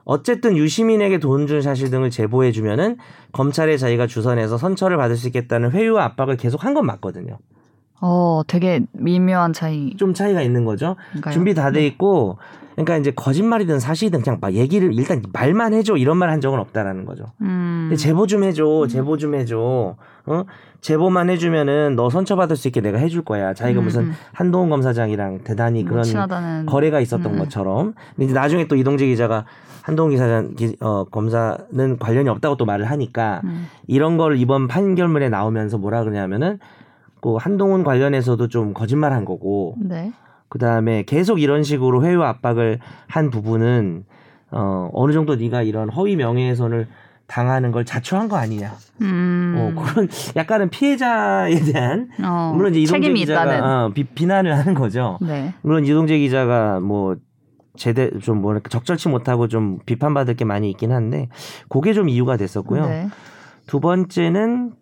어쨌든 유시민에게 돈 준 사실 등을 제보해 주면은 검찰에 자기가 주선해서 선처를 받을 수 있겠다는 회유와 압박을 계속 한 건 맞거든요. 어 되게 미묘한 차이. 좀 차이가 있는 거죠. 준비 다 돼 있고 그러니까 이제 거짓말이든 사실이든 그냥 막 얘기를 일단 말만 해줘 이런 말 한 적은 없다라는 거죠. 음. 제보 좀 해줘, 제보 좀 해줘. 어? 제보만 해주면은 너 선처받을 수 있게 내가 해줄 거야. 자기가 음, 무슨 음. 한동훈 검사장이랑 대단히 뭐 그런 친하다는 거래가 있었던 음. 것처럼. 근데 이제 나중에 또 이동재 기자가 한동훈 기사장 기- 어, 검사는 관련이 없다고 또 말을 하니까 음. 이런 걸 이번 판결문에 나오면서 뭐라 그러냐면은 그 한동훈 관련해서도 좀 거짓말한 거고 네. 그 다음에 계속 이런 식으로 회유 압박을 한 부분은 어, 어느 정도 네가 이런 허위 명예훼손을 당하는 걸 자초한 거 아니냐. 음. 어, 그런 약간은 피해자에 대한 어, 물론 이제 이동재 기자가. 어, 비, 비난을 하는 거죠. 네. 물론 이동재 기자가 뭐 제대 좀 뭐랄까 적절치 못하고 좀 비판받을 게 많이 있긴 한데 그게 좀 이유가 됐었고요. 네. 두 번째는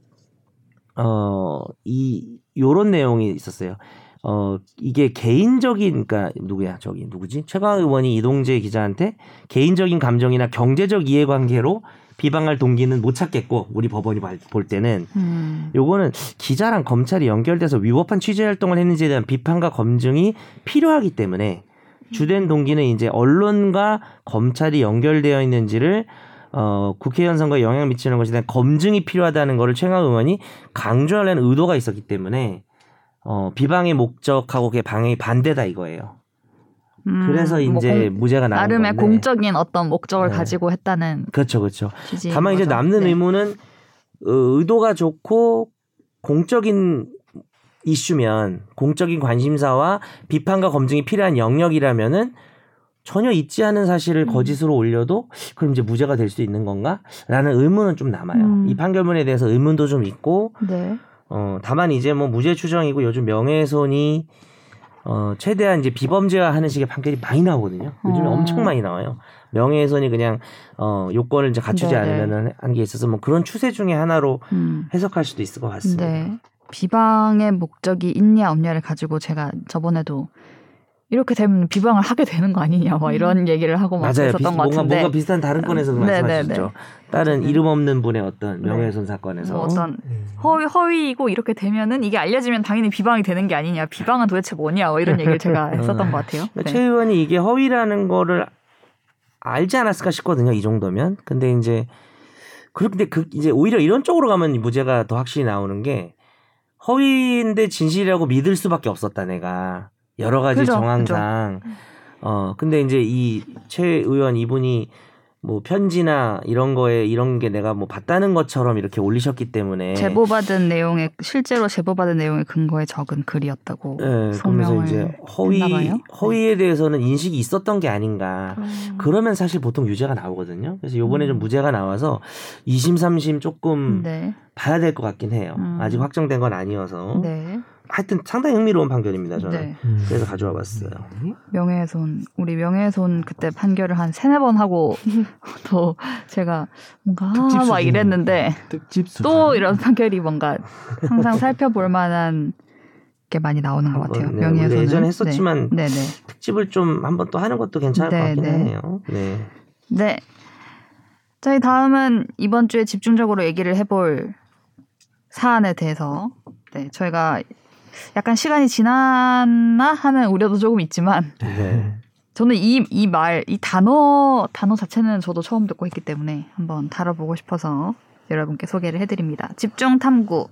어이 요런 내용이 있었어요. 어 이게 개인적인 그러니까 누구야 저기 누구지 최강 의원이 이동재 기자한테 개인적인 감정이나 경제적 이해관계로 비방할 동기는 못 찾겠고 우리 법원이 발- 볼 때는 음. 요거는 기자랑 검찰이 연결돼서 위법한 취재 활동을 했는지에 대한 비판과 검증이 필요하기 때문에 주된 동기는 이제 언론과 검찰이 연결되어 있는지를 어, 국회의원 선거에 영향을 미치는 것에 대한 검증이 필요하다는 것을 최강 의원이 강조하려는 의도가 있었기 때문에 어, 비방의 목적하고 그게 방향이 반대다 이거예요. 음, 그래서 뭐 이제 공- 무죄가 나온 나름의 건데. 공적인 어떤 목적을 네. 가지고 했다는 그렇죠, 그렇죠. 다만 이제 거죠. 남는 네. 의문은 어, 의도가 좋고 공적인 이슈면 공적인 관심사와 비판과 검증이 필요한 영역이라면은 전혀 있지 않은 사실을 음. 거짓으로 올려도 그럼 이제 무죄가 될 수 있는 건가?라는 의문은 좀 남아요. 음. 이 판결문에 대해서 의문도 좀 있고 네. 어 다만 이제 뭐 무죄 추정이고 요즘 명예훼손이 어 최대한 이제 비범죄화하는 식의 판결이 많이 나오거든요. 요즘에 어. 엄청 많이 나와요. 명예훼손이 그냥 어 요건을 이제 갖추지 네네. 않으면은 한 게 있어서 뭐 그런 추세 중에 하나로 음. 해석할 수도 있을 것 같습니다. 네. 비방의 목적이 있냐 없냐를 가지고 제가 저번에도 이렇게 되면 비방을 하게 되는 거 아니냐 막 이런 얘기를 하고 막 맞아요. 비슷- 것 뭔가 같은데 뭔가 비슷한 다른 건에서도 네, 네, 말씀하셨죠. 다른 네. 이름 없는 분의 어떤 네. 명예훼손 사건에서 뭐 어떤 음. 허위 허위이고 이렇게 되면은 이게 알려지면 당연히 비방이 되는 게 아니냐 비방은 도대체 뭐냐 뭐 이런 얘기를 제가 했었던 것 같아요. 그러니까 네. 최 의원이 이게 허위라는 거를 알지 않았을까 싶거든요. 이 정도면. 근데 이제 그런데 그 이제 오히려 이런 쪽으로 가면 이 무죄가 더 확실히 나오는 게 허위인데 진실이라고 믿을 수밖에 없었다 내가 여러 가지 그죠, 정황상 어 근데 이제 이 최 의원 이분이 뭐 편지나 이런 거에 이런 게 내가 뭐 봤다는 것처럼 이렇게 올리셨기 때문에 제보받은 내용에 실제로 제보받은 내용에 근거에 적은 글이었다고 예, 그러면서 이제 허위 했나 봐요. 허위에 대해서는 인식이 있었던 게 아닌가. 음. 그러면 사실 보통 유죄가 나오거든요. 그래서 요번에 좀 무죄가 나와서 2심, 3심 조금 네. 봐야 될 것 같긴 해요. 음. 아직 확정된 건 아니어서. 네. 하여튼 상당히 흥미로운 판결입니다. 저는. 네. 음. 그래서 가져와 봤어요. 명예훼손 우리 명예훼손 그때 판결을 한 세네 번 하고 또 제가 뭔가 아, 막. 이랬는데. 또 이런 판결이 뭔가 항상 살펴볼 만한 게 많이 나오는 것 같아요. 네, 명예훼손 예전에 했었지만 네, 네, 특집을 좀 한번 또 하는 것도 괜찮을 네, 것 같긴 네. 하네요. 네. 네. 저희 다음은 이번 주에 집중적으로 얘기를 해볼 사안에 대해서 네, 저희가 약간 시간이 지났나 하는 우려도 조금 있지만 네. 저는 이 이 말, 이 단어 단어 자체는 저도 처음 듣고 있기 때문에 한번 다뤄보고 싶어서 여러분께 소개를 해드립니다. 집중 탐구.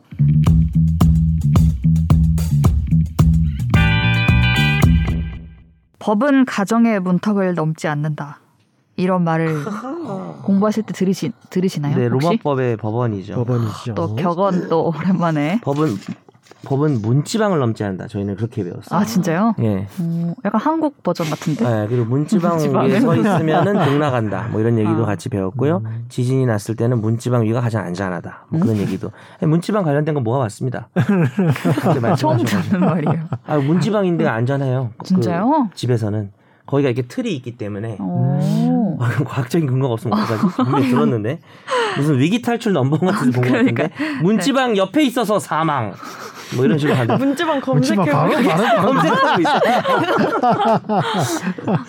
법은 가정의 문턱을 넘지 않는다. 이런 말을 공부하실 때 들으시 들으시나요? 네, 혹시? 로마법의 법원이죠. 법원이죠. 또 격언 또 오랜만에. 법은 법은 문지방을 넘지 않는다. 저희는 그렇게 배웠어요. 아 진짜요? 예. 어, 약간 한국 버전 같은데. 네, 그리고 문지방? 위에 서 있으면은 복 나간다. 뭐 이런 얘기도 아. 같이 배웠고요. 음. 지진이 났을 때는 문지방 위가 가장 안전하다. 뭐 음? 그런 얘기도. 아니, 문지방 관련된 거 모아봤습니다. 그렇게 처음. 듣는 말이에요. 아, 문지방인데 안전해요. 그 진짜요? 집에서는 거기가 이렇게 틀이 있기 때문에 오. 아, 과학적인 근거가 없으면 어떡하지? 분명히 들었는데 무슨 위기 탈출 넘버원 같은 데본것 그러니까. 같은데 문지방 옆에 있어서 사망 뭐 이런 식으로 하는데 문지방 문지방 바로 검색해 바로 바로 검색하고 있어.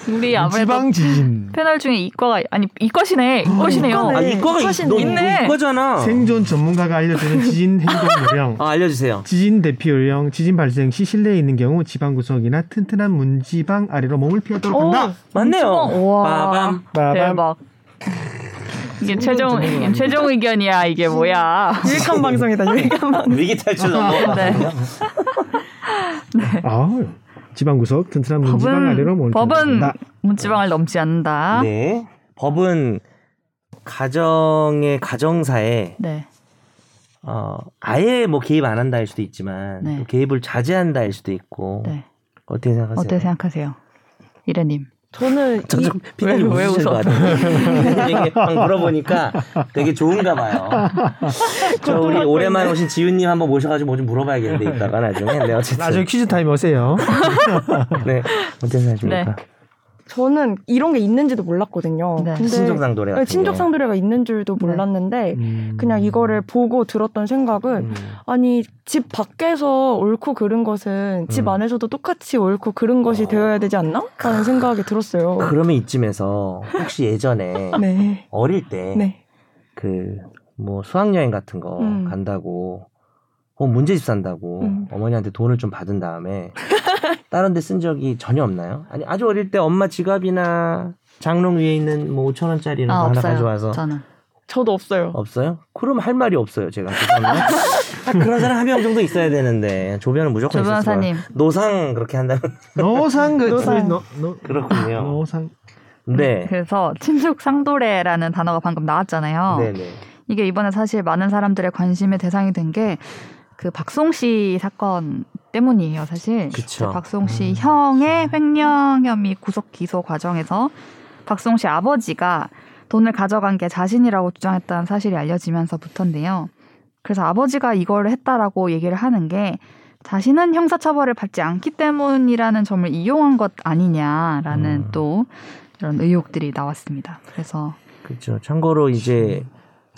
우리 아무래도 지방 지진 패널 중에 이과가 아니 이과시네 이과시네요. 이과네. 아 이과가 이과시네. 있, 있네. 너 이과잖아. 생존 전문가가 알려주는 지진 행동 요령. 아 알려주세요. 지진 대피 요령, 지진 발생 시 실내에 있는 경우 지방 구석이나 튼튼한 문지방 아래로 몸을 피하도록 오, 한다. 맞네요. 빠밤. 빠밤. 대박. 이게 최종 최종 의견이야 이게 뭐야? 유익한 방송이다. 유익한 방송. 위기 탈출 넘버. 네. 아, 지방 구석 튼튼한 문지방 아래로 법은 몸을 법은. 문지방을 넘지 않는다. 네. 네. 법은 가정의 가정사에 어 아예 뭐 개입 안 한다 할 수도 있지만 네. 또 개입을 자제한다 할 수도 있고 네. 어떻게 생각하세요? 어떻게 생각하세요, 이래님? 저는 이, 저쪽 피디님 왜것 웃어? 같아요. 얘기 방 물어보니까 되게 좋은가 봐요. 저 우리 오랜만에 오신 지훈님 한번 모셔가지고 뭐 좀 물어봐야겠는데 이따가 나중에. 네 어쨌든 나중에 퀴즈 타임 오세요. 네 어떻게 생각하십니까? 저는 이런 게 있는지도 몰랐거든요. 네. 근데 친족상도래 네, 같은 게. 친족상도례가 있는 줄도 네. 몰랐는데 음. 그냥 이거를 보고 들었던 생각은 음. 아니 집 밖에서 옳고 그른 것은 집 음. 안에서도 똑같이 옳고 그른 것이 어. 되어야 되지 않나? 라는 생각이 들었어요. 그러면 이쯤에서 혹시 예전에 네. 어릴 때 네. 그뭐 수학여행 같은 거 음. 간다고 어 문제집 산다고 음. 어머니한테 돈을 좀 받은 다음에 다른 데 쓴 적이 전혀 없나요? 아니 아주 어릴 때 엄마 지갑이나 장롱 위에 있는 뭐 5천 원짜리 이런 거아 하나 없어요. 가져와서 저는 저도 없어요. 없어요? 그럼 할 말이 없어요 제가 그런 사람 한 명 정도 있어야 되는데 조변은 무조건 거예요. 변호사님 노상 그렇게 한다면 노상 그 노상. 노, 노, 그렇군요. 노상 네. 그래서 친족 상도례라는 단어가 방금 나왔잖아요. 네네. 이게 이번에 사실 많은 사람들의 관심의 대상이 된 게 그 박수홍 씨 사건 때문이에요, 사실. 그쵸. 그 박수홍 씨 음. 형의 횡령 혐의 구속 기소 과정에서 박수홍 씨 아버지가 돈을 가져간 게 자신이라고 주장했다는 사실이 알려지면서부터인데요. 그래서 아버지가 이걸 했다라고 얘기를 하는 게 자신은 형사처벌을 받지 않기 때문이라는 점을 이용한 것 아니냐라는 음. 또 이런 의혹들이 나왔습니다. 그래서 그렇죠. 참고로 이제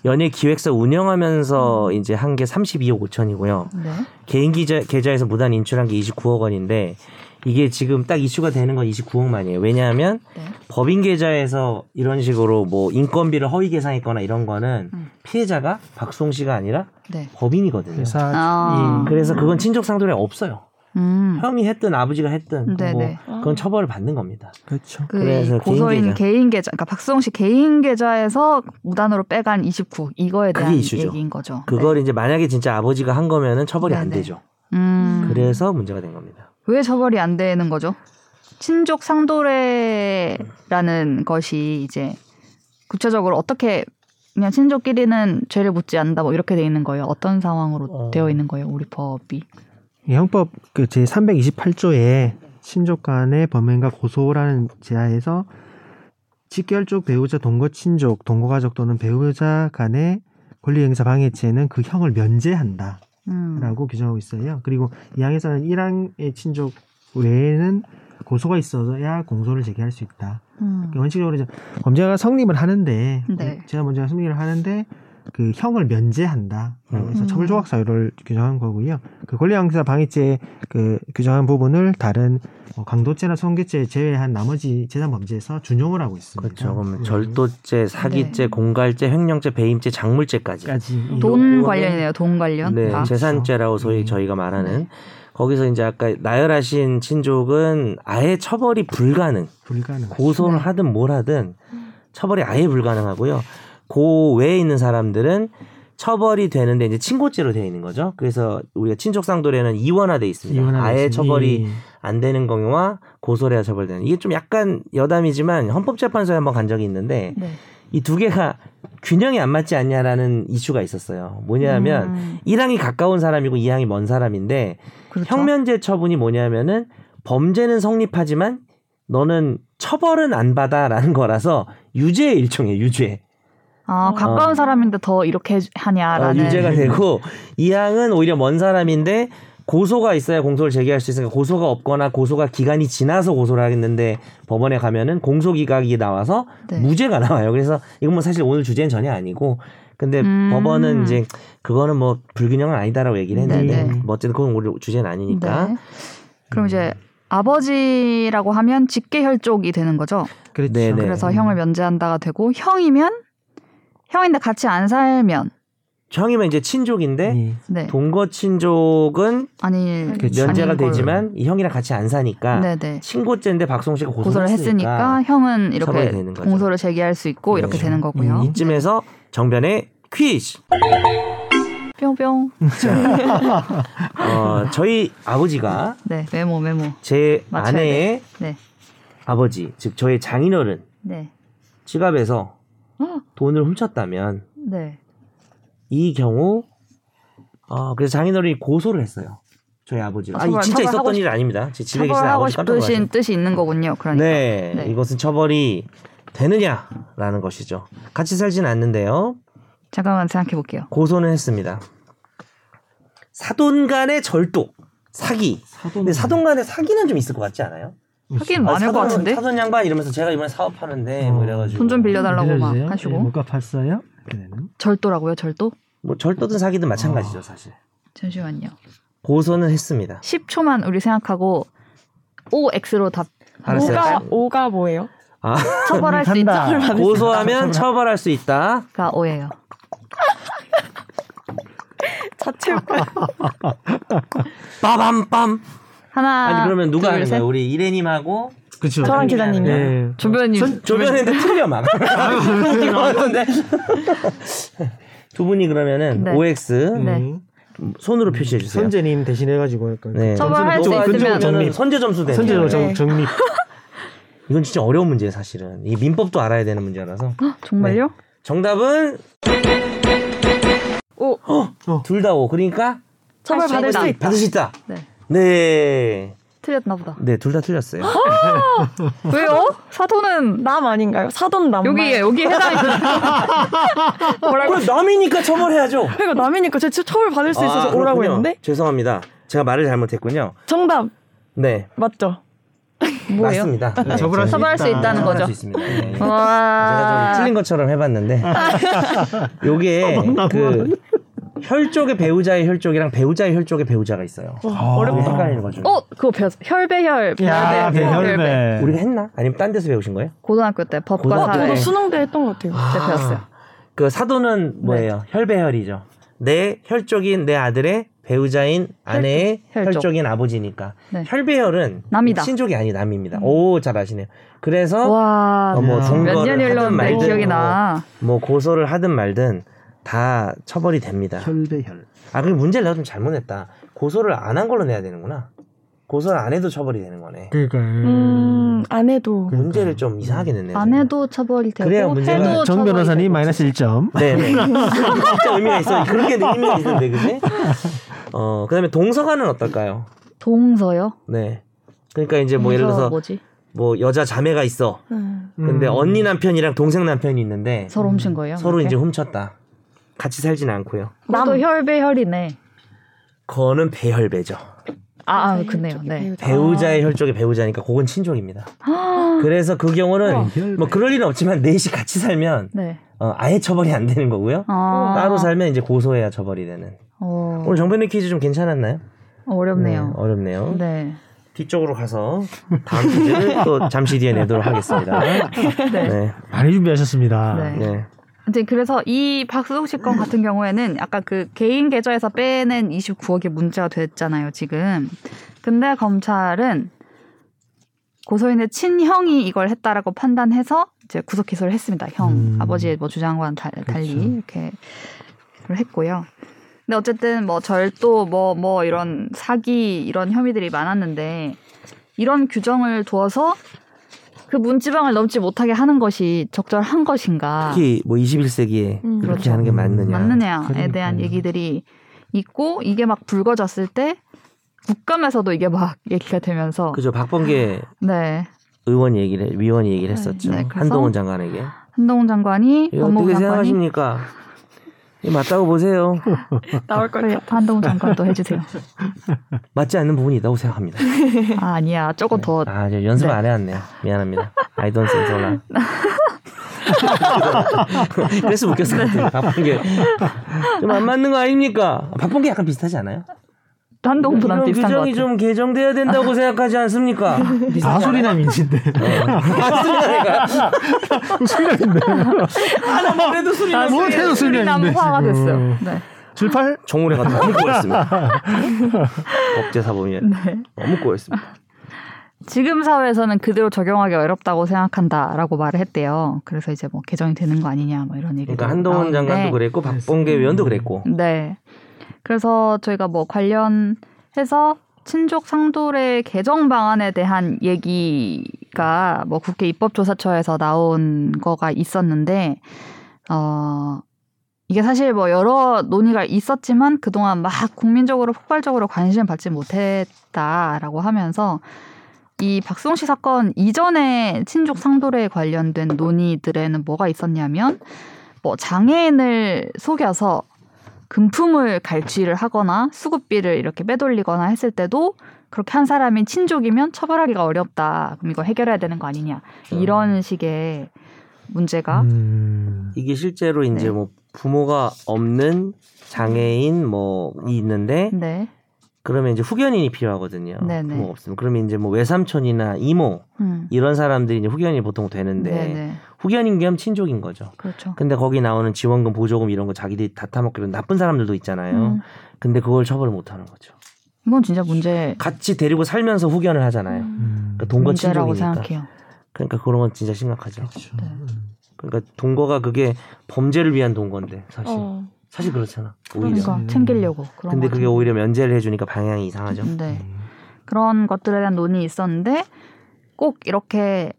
연예 기획사 운영하면서 이제 한 게 32억 5천이고요. 네. 개인 기자, 계좌에서 무단 인출한 게 29억 원인데 이게 지금 딱 이슈가 되는 건 29억만이에요. 왜냐하면 네. 법인 계좌에서 이런 식으로 뭐 인건비를 허위 계산했거나 이런 거는 음. 피해자가 박송 씨가 아니라 네. 법인이거든요. 회사 아. 이 그래서 그건 친족 상도례 없어요. 음. 형이 했든 아버지가 했든 네네. 뭐 그건 처벌을 받는 겁니다. 그렇죠. 그 그래서 고소인 개인 개인 계좌. 그러니까 박수홍 씨 개인 계좌에서 무단으로 빼간 29 이거에 대한 이슈죠. 얘기인 거죠. 그걸 이제 만약에 진짜 아버지가 한 거면은 처벌이 안 네네. 되죠. 네. 음. 그래서 문제가 된 겁니다. 왜 처벌이 안 되는 거죠? 친족 상도례라는 것이 이제 구체적으로 어떻게 그냥 친족끼리는 죄를 묻지 않는다 뭐 이렇게 돼 있는 거예요. 어떤 상황으로 어. 되어 있는 거예요, 우리 법이? 이 형법 그 제 328조에 친족 간의 범행과 고소라는 제하에서 직결족 배우자 동거 친족 동거 가족 또는 배우자 간의 권리 행사 방해죄는 그 형을 면제한다 라고 음. 규정하고 있어요. 그리고 이 항에서는 1항의 친족 외에는 고소가 있어야 공소를 제기할 수 있다. 음. 그러니까 원칙적으로 이제 범죄가 성립을 하는데 네. 제가 문제가 성립을 하는데 그 형을 면제한다. 그래서 음. 처벌 조각 사유를 규정한 거고요. 그 권리행사 방해죄 그 규정한 부분을 다른 뭐 강도죄나 성교죄 제외한 나머지 재산 범죄에서 준용을 하고 있습니다. 그렇죠. 그러면 음. 절도죄, 사기죄, 네. 공갈죄, 횡령죄, 배임죄, 작물죄까지. 까지 돈 관련이네요. 돈 관련. 네, 다. 재산죄라고 소위 음. 저희가 말하는 네. 거기서 이제 아까 나열하신 친족은 아예 처벌이 불가능. 불가능. 고소를 네. 하든 뭘 하든 처벌이 아예 불가능하고요. 그 외에 있는 사람들은 처벌이 되는데 이제 친고죄로 되어 있는 거죠. 그래서 우리가 친족상도례는 이원화돼 있습니다. 이혼하고 아예 있으니 처벌이 안 되는 경우와 고소를 해야 처벌되는. 이게 좀 약간 여담이지만 헌법재판소에 한번 간 적이 있는데 네. 이두 개가 균형이 안 맞지 않냐라는 이슈가 있었어요. 뭐냐면 음, 1항이 가까운 사람이고 2항이 먼 사람인데 그렇죠. 형면제 처분이 뭐냐면은 범죄는 성립하지만 너는 처벌은 안 받아라는 거라서 유죄의 일종이에요. 유죄. 아, 가까운 어. 사람인데 더 이렇게 어, 하냐라는. 유죄가 되고 2항은 오히려 먼 사람인데 고소가 있어야 공소를 제기할 수 있으니까 고소가 없거나 고소가 기간이 지나서 고소를 하겠는데 법원에 가면은 공소기각이 나와서 네. 무죄가 나와요. 그래서 이건 뭐 사실 오늘 주제는 전혀 아니고 근데 음. 법원은 이제 그거는 뭐 불균형은 아니다라고 얘기를 했는데 네네. 뭐 어쨌든 그건 우리 주제는 아니니까 네. 그럼 이제 아버지라고 하면 직계혈족이 되는 거죠. 그렇죠. 네네. 그래서 형을 면제한다가 되고 형이면 형인데 같이 안 살면 형이면 이제 친족인데 예. 네 동거 친족은 아니 그렇죠. 면제가. 되지만 이 형이랑 같이 안 사니까 네네 친고죄인데 박송 씨가 고소를, 고소를 했으니까 형은 처벌이 이렇게 되는 거죠. 공소를 제기할 수 있고 이렇게 네. 되는 거고요. 음, 이쯤에서 정변의 퀴즈. 뿅뿅. 어, 저희 아버지가 네 메모 메모. 제 아내의 네 아버지, 즉 저의 장인어른 네. 지갑에서 어, 돈을 훔쳤다면 네. 이 경우 어, 그래서 장인어른이 고소를 했어요. 저희 아버지를. 아, 처벌- 진짜 있었던 일 아닙니다. 제 집에 계신 처벌하고 아버지 놀라세요. 뜻이 있는 거군요. 그러니까. 네, 네. 이것은 처벌이 되느냐라는 것이죠. 같이 살지는 않는데요. 잠깐만 생각해 볼게요. 고소는 했습니다. 사돈 간의 절도, 사기. 근데 사돈 간의 사기는 좀 있을 것 같지 않아요? 하긴 많을 것 같은데. 사돈 양반 이러면서 제가 이번에 사업하는데 뭐 어. 이래가지고 돈 좀 빌려달라고 막 빌려주세요. 하시고. 예, 뭐가? 그때는. 절도라고요, 절도? 뭐 절도든 사기든 마찬가지죠 사실. 잠시만요. 고소는 했습니다. 10초만 우리 생각하고 OX로 답 알았어요. 오가 오가 뭐예요? 아 처벌할 수 있다. 고소하면 처벌할 수 있다. 가 O예요. 자체 빠밤빰. 하나 아니 그러면 누가 둘, 하는 셋. 거예요? 우리 이래님하고 그렇죠. 저랑 기자님이요. 예. 조변님 조변인데 틀려 막. 두 분이 그러면은 네. OX 네. 음. 손으로 표시해 주세요. 선재님 대신해 가지고 약간 네. 처벌할 수 있으면 그쪽이면은 정립. 선제 점수 선재로 거예요. 정, 정립. 이건 진짜 어려운 문제예요, 사실은. 이 민법도 알아야 되는 문제라서. 헉, 정말요? 정답은 오 둘다 O. 그러니까 처벌 받을. 수 있다. 받을 수 있다. 네. 네. 틀렸나 보다. 네, 둘 다 틀렸어요. 왜요? 사도는 남 아닌가요? 사돈 남. 여기에 여기 해당이 뭐라고? 그럼 남이니까 처벌해야죠. 그러니까 남이니까 제 처벌 받을 수 있어서 아, 오라고 그렇군요. 했는데 죄송합니다. 제가 말을 잘못했군요. 정답 네. 맞죠? 뭐예요? 맞습니다. 네, 처벌할 수 처벌할 수 있다. 있다는 처벌할 거죠. 수 있습니다. 네. 제가 와. 좀 틀린 것처럼 해봤는데 요게 그 혈족의 배우자의 혈족이랑 배우자의 혈족의 배우자가 있어요. 아. 어렵게 헷갈리는 거죠. 어, 그거 배웠어. 혈배혈. 야, 배혈배. 우리가 했나? 아니면 딴 데서 배우신 거예요? 고등학교 때 법과 고등학교 사회. 저도 수능 때 했던 것 같아요. 때 배웠어요. 그 사도는 뭐예요? 혈배혈이죠. 내 혈족인 내 아들의 배우자인 아내의 혈족. 혈족. 인 아버지니까 네. 혈배혈은 남이다. 친족이 아니 남입니다. 오잘 아시네요. 그래서 와, 어, 뭐 야. 동거를 몇 년이 하든 흘렀는데 말든 기억이 나. 뭐 고소를 하든 말든 다 처벌이 됩니다. 혈배혈. 아 그리고 문제를 내가 좀 잘못했다. 고소를 안 한 걸로 내야 되는구나. 고소를 안 해도 처벌이 되는 거네. 그러니까 음, 안 해도. 그- 문제를 좀 이상하게 냈네. 안 해도 처벌이 되고 그래야 문제가- 해도 정 변호사님. 마이너스 1점. 네 네. 진짜 의미가 있어. 그렇게 의미가 있는데, 그지? 어, 그 다음에 동서가는 어떨까요? 동서요? 네. 그러니까 이제 뭐 예를 들어서 뭐지? 뭐 여자 자매가 있어. 음. 근데 음. 언니 남편이랑 동생 남편이 있는데 서로 훔친 거예요? 서로 이렇게? 이제 훔쳤다. 같이 살지는 않고요. 또 혈배혈이네. 그거는 배혈배죠. 아, 아 네, 그네요. 네. 배우자. 배우자의 혈족이 배우자니까 그건 친족입니다. 그래서 그 경우는 배혈배. 뭐 그럴 일은 없지만 넷이 같이 살면 네. 어, 아예 처벌이 안 되는 거고요. 아. 따로 살면 이제 고소해야 처벌이 되는. 어, 오늘 정변의 퀴즈 좀 괜찮았나요? 어렵네요. 네, 어렵네요. 네. 뒤쪽으로 가서 다음 퀴즈를 또 잠시 뒤에 내도록 하겠습니다. 네. 네. 많이 준비하셨습니다. 네. 네. 이제 그래서 이 박수홍 씨 건 같은 경우에는 아까 그 개인 계좌에서 빼낸 29억이 문제가 됐잖아요, 지금. 근데 검찰은 고소인의 친형이 이걸 했다라고 판단해서 이제 구속 기소를 했습니다. 형, 음. 아버지의 뭐 주장과는 달, 달리 그렇죠. 이렇게 그걸 했고요. 근데 어쨌든 뭐 절도 뭐뭐 이런 사기 이런 혐의들이 많았는데 이런 규정을 두어서 그 문지방을 넘지 못하게 하는 것이 적절한 것인가? 특히 뭐 21세기에 음, 그렇게 그렇죠. 하는 게 맞느냐. 맞느냐에 그러니까요. 대한 얘기들이 있고 이게 막 불거졌을 때 국감에서도 이게 막 얘기가 되면서 그죠. 박범계 네 의원 얘기를 위원이 얘기를 했었죠. 네, 한동훈 장관에게. 한동훈 장관이 어떻게 장관이 생각하십니까? 이거 맞다고 보세요. 나올 걸. 그래, 한동훈 장관도 해주세요. 맞지 않는 부분이 있다고 생각합니다. 아 아니야 조금 더 아, 저 연습 네. 안 해왔네요. 미안합니다. I don't think so now. 그래서 웃겼을 것 같아요. 박범계. 좀안 맞는 거 아닙니까? 박범계 약간 비슷하지 않아요? 이런 비슷한 것 규정이. 좀 개정돼야 된다고 생각하지 않습니까? 아소리남 인지인데. 아, 소리나니까. 수리남인데. 아, 나 그래도 소리나. 뭐 해도 수리남인데. 남화가 됐어요. 어. 네. 78? 정우래가 너무 꼬였습니다. 법제사범위에 네. 너무 꼬였습니다. 지금 사회에서는 그대로 적용하기 어렵다고 생각한다라고 말을 했대요. 그래서 이제 뭐 개정이 되는 거 아니냐 뭐 이런 얘기. 그러니까 한동훈 장관도 그랬고 박범계 의원도 그랬고 네. 그래서 저희가 뭐 관련해서 친족 상도례 개정 방안에 대한 얘기가 뭐 국회 입법조사처에서 나온 거가 있었는데 어 이게 사실 뭐 여러 논의가 있었지만 그동안 막 국민적으로 폭발적으로 관심을 받지 못했다라고 하면서 이 박수홍 씨 사건 이전에 친족 상도례에 관련된 논의들에는 뭐가 있었냐면 뭐 장애인을 속여서 금품을 갈취를 하거나 수급비를 이렇게 빼돌리거나 했을 때도 그렇게 한 사람이 친족이면 처벌하기가 어렵다. 그럼 이거 해결해야 되는 거 아니냐. 이런 식의 문제가 음. 이게 실제로 이제 네. 뭐 부모가 없는 장애인 뭐 있는데 네. 그러면 이제 후견인이 필요하거든요. 네네. 부모가 없으면 그러면 이제 뭐 외삼촌이나 이모 음. 이런 사람들이 이제 후견인이 보통 되는데 네네. 후견인 겸 친족인 거죠. 그렇죠. 근데 거기 나오는 지원금, 보조금 이런 거 자기들이 다 타먹기로 나쁜 사람들도 있잖아요. 음. 근데 그걸 처벌을 못 하는 거죠. 이건 진짜 문제 같이 데리고 살면서 후견을 하잖아요. 음. 그러니까 동거 친족이니까. 생각해요. 그러니까 그런 건 진짜 심각하죠. 그렇죠. 네. 그러니까 동거가 그게 범죄를 위한 동거인데 사실 어. 사실 그렇잖아. 오히려. 그러니까 음. 챙기려고 그런 근데 거 그게. 오히려 면제를 해주니까 방향이 이상하죠. 네. 그런 것들에 대한 논의 있었는데 꼭 이렇게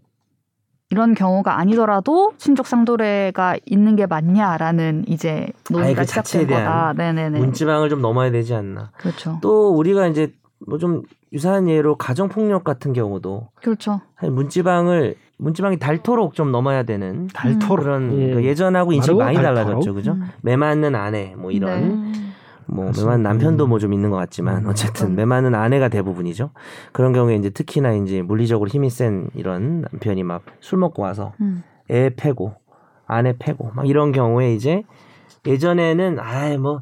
이런 경우가 아니더라도 친족 상도례가 있는 게 맞냐라는 이제 논의가 그 자체에 시작된 거다. 대한 네네네. 문지방을 좀 넘어야 되지 않나. 그렇죠. 또 우리가 이제 뭐 좀 유사한 예로 가정 폭력 같은 경우도 그렇죠. 문지방을 문지방이 닳도록 좀 넘어야 되는 달토록. 그런 예. 그 예전하고 인식이 바로 많이 닳도록. 달라졌죠, 그죠? 음. 매 맞는 아내 뭐 이런 네. 음. 뭐 맞습니다. 매맞는 남편도 뭐 좀 있는 것 같지만 음. 어쨌든 매맞는 아내가 대부분이죠. 그런 경우에 이제 특히나 이제 물리적으로 힘이 센 이런 남편이 막 술 먹고 와서 음. 애 패고 아내 패고 막 이런 경우에 이제 예전에는 아이 뭐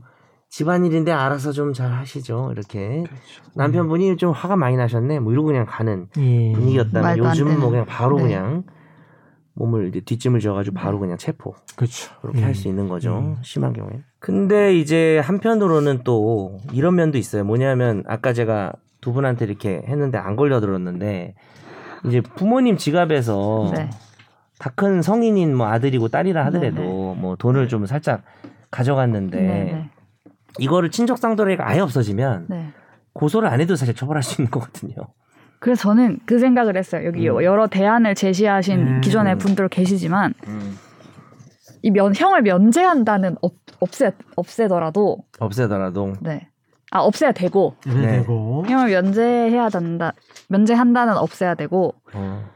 집안일인데 알아서 좀 잘 하시죠 이렇게 그렇죠. 남편분이 좀 화가 많이 나셨네 뭐 이러고 그냥 가는 예. 분위기였다면 요즘은 뭐. 그냥 바로 네. 그냥 몸을 이제 뒷짐을 지어가지고 바로 그냥 체포 그렇죠. 그렇게 할수 있는 거죠. 음. 심한 경우에. 근데 이제 한편으로는 또 이런 면도 있어요. 뭐냐면 아까 제가 두 분한테 이렇게 했는데 안 걸려들었는데 이제 부모님 지갑에서 네. 다큰 성인인 뭐 아들이고 딸이라 하더라도 네, 뭐 돈을 좀 살짝 가져갔는데 네, 네. 이거를 친족 상도례가 아예 없어지면 네. 고소를 안 해도 사실 처벌할 수 있는 거거든요. 그래서 저는 그 생각을 했어요. 여기 음. 여러 대안을 제시하신 음. 기존의 분들 계시지만 이 면, 형을 면제한다는 없, 없애 없애더라도 없애더라도 네. 아 없애야 되고 네. 네. 되고 형을 면제해야 된다. 면제한다는 없애야 되고 어,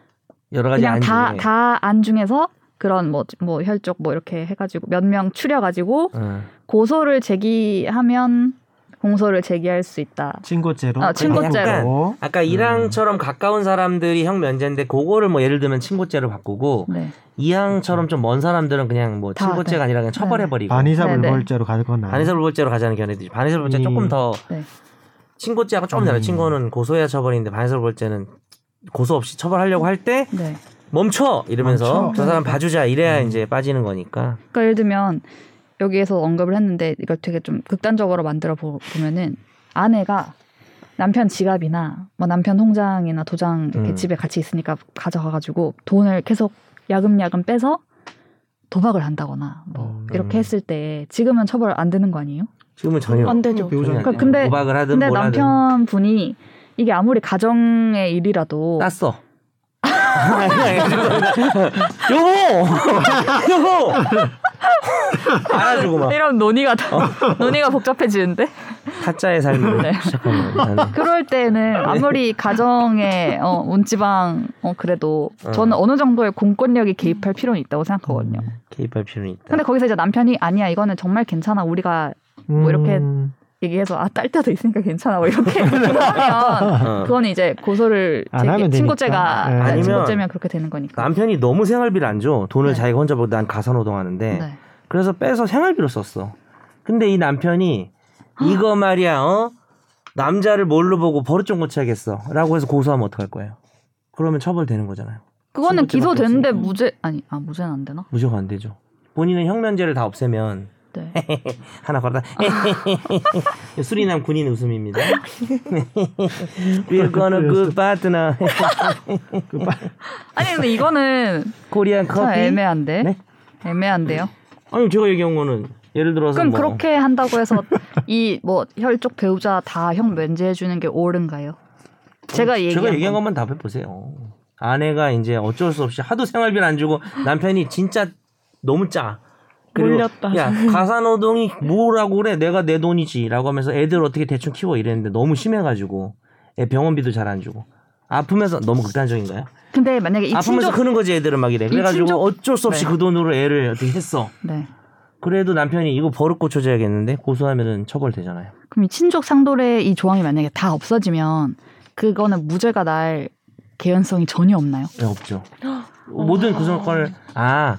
여러 가지 그냥 안다 중에 다안 중에서 그런 뭐뭐 혈족 뭐 이렇게 해가지고 몇 명 추려가지고 어. 고소를 제기하면 공소를 제기할 수 있다. 친고죄로 아, 친고죄로. 하고, 아까 음. 이항처럼 가까운 사람들이 형 면제인데 그거를 뭐 예를 들면 친고죄로 바꾸고 네. 이항처럼 좀 먼 사람들은 그냥 뭐 다, 친고죄가 네. 아니라 그냥 처벌해버리고 반의사 네, 네. 불벌죄로 가거나 반의사불벌죄로 가자는 견해들이 반의사불벌죄 음. 조금 더 네. 친고죄하고 조금 다르 음. 친고는 고소해야 처벌인데 반의사불벌죄는 고소 없이 처벌하려고 할때 네. 멈춰 이러면서 멈춰. 저 사람 봐주자 이래야 음. 이제 빠지는 거니까 그러니까 예를 들면 여기에서 언급을 했는데 이걸 되게 좀 극단적으로 만들어 보- 보면은 아내가 남편 지갑이나 뭐 남편 통장이나 도장 이렇게 음. 집에 같이 있으니까 가져가가지고 돈을 계속 야금야금 빼서 도박을 한다거나 뭐 음. 이렇게 했을 때 지금은 처벌 안 되는 거 아니에요? 지금은 전혀 안 되죠. 그러니까. 근데- 도박을 하든 근데 뭘 하든 남편 분이 이게 아무리 가정의 일이라도 땄어. 여보, 여보, 알아주고 막 이런 논의가 더- 논의가 복잡해지는데 타짜의 삶을 네. 시작하는 거예요. 그럴 때는 아무리 가정에 어, 문지방 어, 그래도 어. 저는 어느 정도의 공권력이 개입할 필요는 있다고 생각하거든요. 개입할 필요는 있다. 근데 거기서 이제 남편이 아니야 이거는 정말 괜찮아 우리가 뭐 이렇게 음, 얘기해서 아 딸 때도 있으니까 괜찮아 뭐 이렇게 하면 어. 그거는 이제 고소를 제기, 친고죄가. 네. 아, 아니면 친고죄면 그렇게 되는 거니까. 남편이 너무 생활비를 안 줘. 돈을 네. 자기가 혼자 벌고 난 가사노동하는데 네. 그래서 빼서 생활비로 썼어. 근데 이 남편이 이거 말이야, 어? 남자를 뭘로 보고 버릇 좀 고쳐야겠어.라고 해서 고소하면 어떡할 거예요? 그러면 처벌되는 거잖아요. 그거는 기소되는데. 무죄 아니 아 무죄는 안 되나? 무조건 안 되죠. 본인은 형면제를 다 없애면 네. 하나 걸다 수리남 군인 웃음입니다. We're gonna good partner. 아니 근데 이거는 코리안 참 커피. 애매한데 네? 애매한데요. 아니 제가 얘기한 거는 예를 들어서 그럼 뭐 그렇게 한다고 해서 이 뭐 혈족 배우자 다 형 면제해 주는 게 옳은가요? 제가 얘기한, 제가 얘기한 건. 것만 답해 보세요. 아내가 이제 어쩔 수 없이 하도 생활비를 안 주고 남편이 진짜 너무 짜. 그리고 몰렸다. 야 가사 노동이 뭐라고 그래? 내가 내 돈이지라고 하면서 애들 어떻게 대충 키워 이랬는데 너무 심해가지고 애 병원비도 잘 안 주고 아프면서 너무 극단적인가요? 근데 만약에 이 아프면서 친족 크는 거지 애들은 막 이래. 그래가지고 친족- 어쩔 수 없이 네. 그 돈으로 애를 어떻게 했어. 네. 그래도 남편이 이거 버릇 고쳐줘야겠는데 고소하면은 처벌되잖아요. 그럼 이 친족 상도례 이 조항이 만약에 다 없어지면 그거는 무죄가 날 개연성이 전혀 없나요? 네, 없죠. 모든 구성권을 아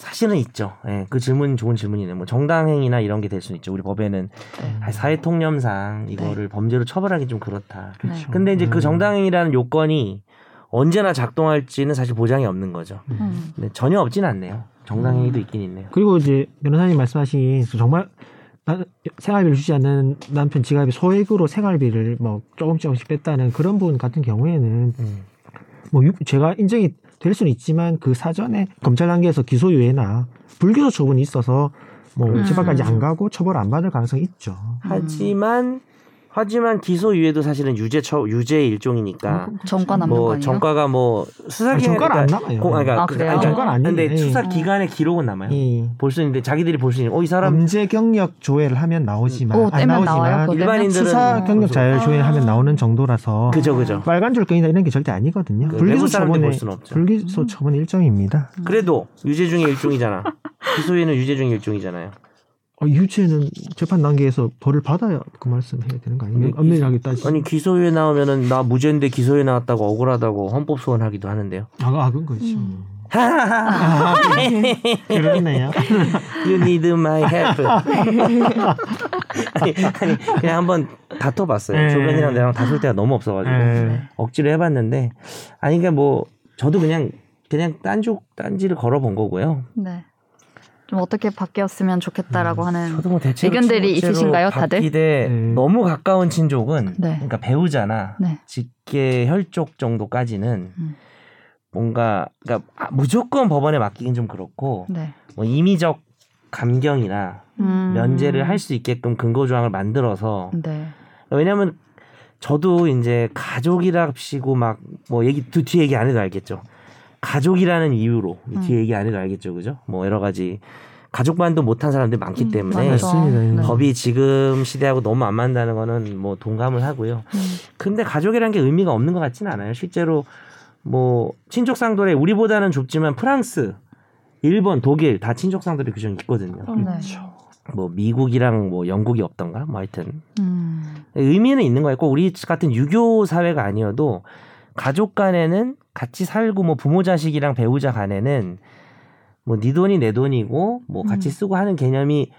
사실은 있죠. 예, 그 질문 좋은 질문이네. 뭐 정당행위나 이런 게 될 수는 있죠. 우리 법에는 네. 아, 사회통념상 이거를 범죄로 처벌하기 좀 그렇다. 네. 근데 이제 그 음. 정당행위라는 요건이 언제나 작동할지는 사실 보장이 없는 거죠. 음. 근데 전혀 없진 않네요. 정당행위도 있긴 있네요. 그리고 이제 변호사님 말씀하신 정말 나- 생활비를 주지 않는 남편 지갑에 소액으로 생활비를 뭐 조금 조금씩 뺐다는 그런 분 같은 경우에는 음. 뭐 유- 제가 인정이 될 수는 있지만 그 사전에 검찰 단계에서 기소유예나 불기소 처분이 있어서 뭐 음. 재판까지 안 가고 처벌 안 받을 가능성이 있죠. 하지만 하지만 기소유예도 사실은 유죄 처 유죄의 일종이니까 전과 남는 거뭐 아니에요? 전과가 뭐 수사 아니, 기간 전과는 안 남아요. 아, 그래요? 전과는 아니에요. 근데 예. 수사 기간의 기록은 남아요. 이볼수 있는데 자기들이 볼 수 있는 어이 사람 범죄 경력 조회를 하면 나오지만 오, 안? 나오지만? 일반인들은 수사 경력 자율 조회를 하면 나오는 정도라서 그죠 그죠. 빨간 줄경이나 이런 게 절대 아니거든요. 그 불기소 처분의. 불기소 처분 일정입니다. 그래도 유죄 중에 일종이잖아. 기소유예는 유죄 중에 일종이잖아요. 어, 유죄는 재판 단계에서 벌을 받아야 그 말씀 해야 되는 거 아니에요? 엄밀하게 따지. 아니 기소유예 나오면은 나 무죄인데 기소유예 나왔다고 억울하다고 헌법 소원하기도 하는데요. 아, 아 그건 거죠. 음. 아, 그러네요. You need my help. 아니, 아니 그냥 한번 다퉈봤어요. 네. 조변이랑 내랑 다툴 때가 너무 없어가지고 네. 억지로 해봤는데 아니 그러니까 뭐 저도 그냥 그냥 딴죽 딴지를 걸어본 거고요. 네. 좀 어떻게 바뀌었으면 좋겠다라고 하는 저도 뭐 대체로 의견들이 있으신가요, 다들? 바뀌되 네. 너무 가까운 친족은 네. 그러니까 배우자나 네. 직계 혈족 정도까지는 음. 뭔가 그러니까 아, 무조건 법원에 맡기긴 좀 그렇고 네. 뭐 임의적 감경이나 음. 면제를 할 수 있게끔 근거 조항을 만들어서 네. 왜냐하면 저도 이제 가족이랍시고 막 뭐 얘기 또 뒤에 얘기 안 해도 알겠죠. 가족이라는 이유로 음. 뒤에 얘기 안 해도 알겠죠, 그죠? 뭐 여러 가지 가족만도 못한 사람들이 많기 음, 때문에. 맞습니다. 네. 법이 지금 시대하고 너무 안 맞는다는 거는 뭐 동감을 하고요. 음. 근데 가족이라는 게 의미가 없는 것 같지는 않아요. 실제로 뭐 친족 상돌에 우리보다는 좁지만 프랑스, 일본, 독일 다 친족 상돌의 규정이 있거든요. 네. 뭐 미국이랑 뭐 영국이 없던가 뭐 하여튼 음. 의미는 있는 거예요. 꼭 우리 같은 유교 사회가 아니어도 가족 간에는 같이 살고 뭐 부모 자식이랑 배우자 간에는 뭐네 돈이 내 돈이고 뭐 같이 음. 쓰고 하는 개념이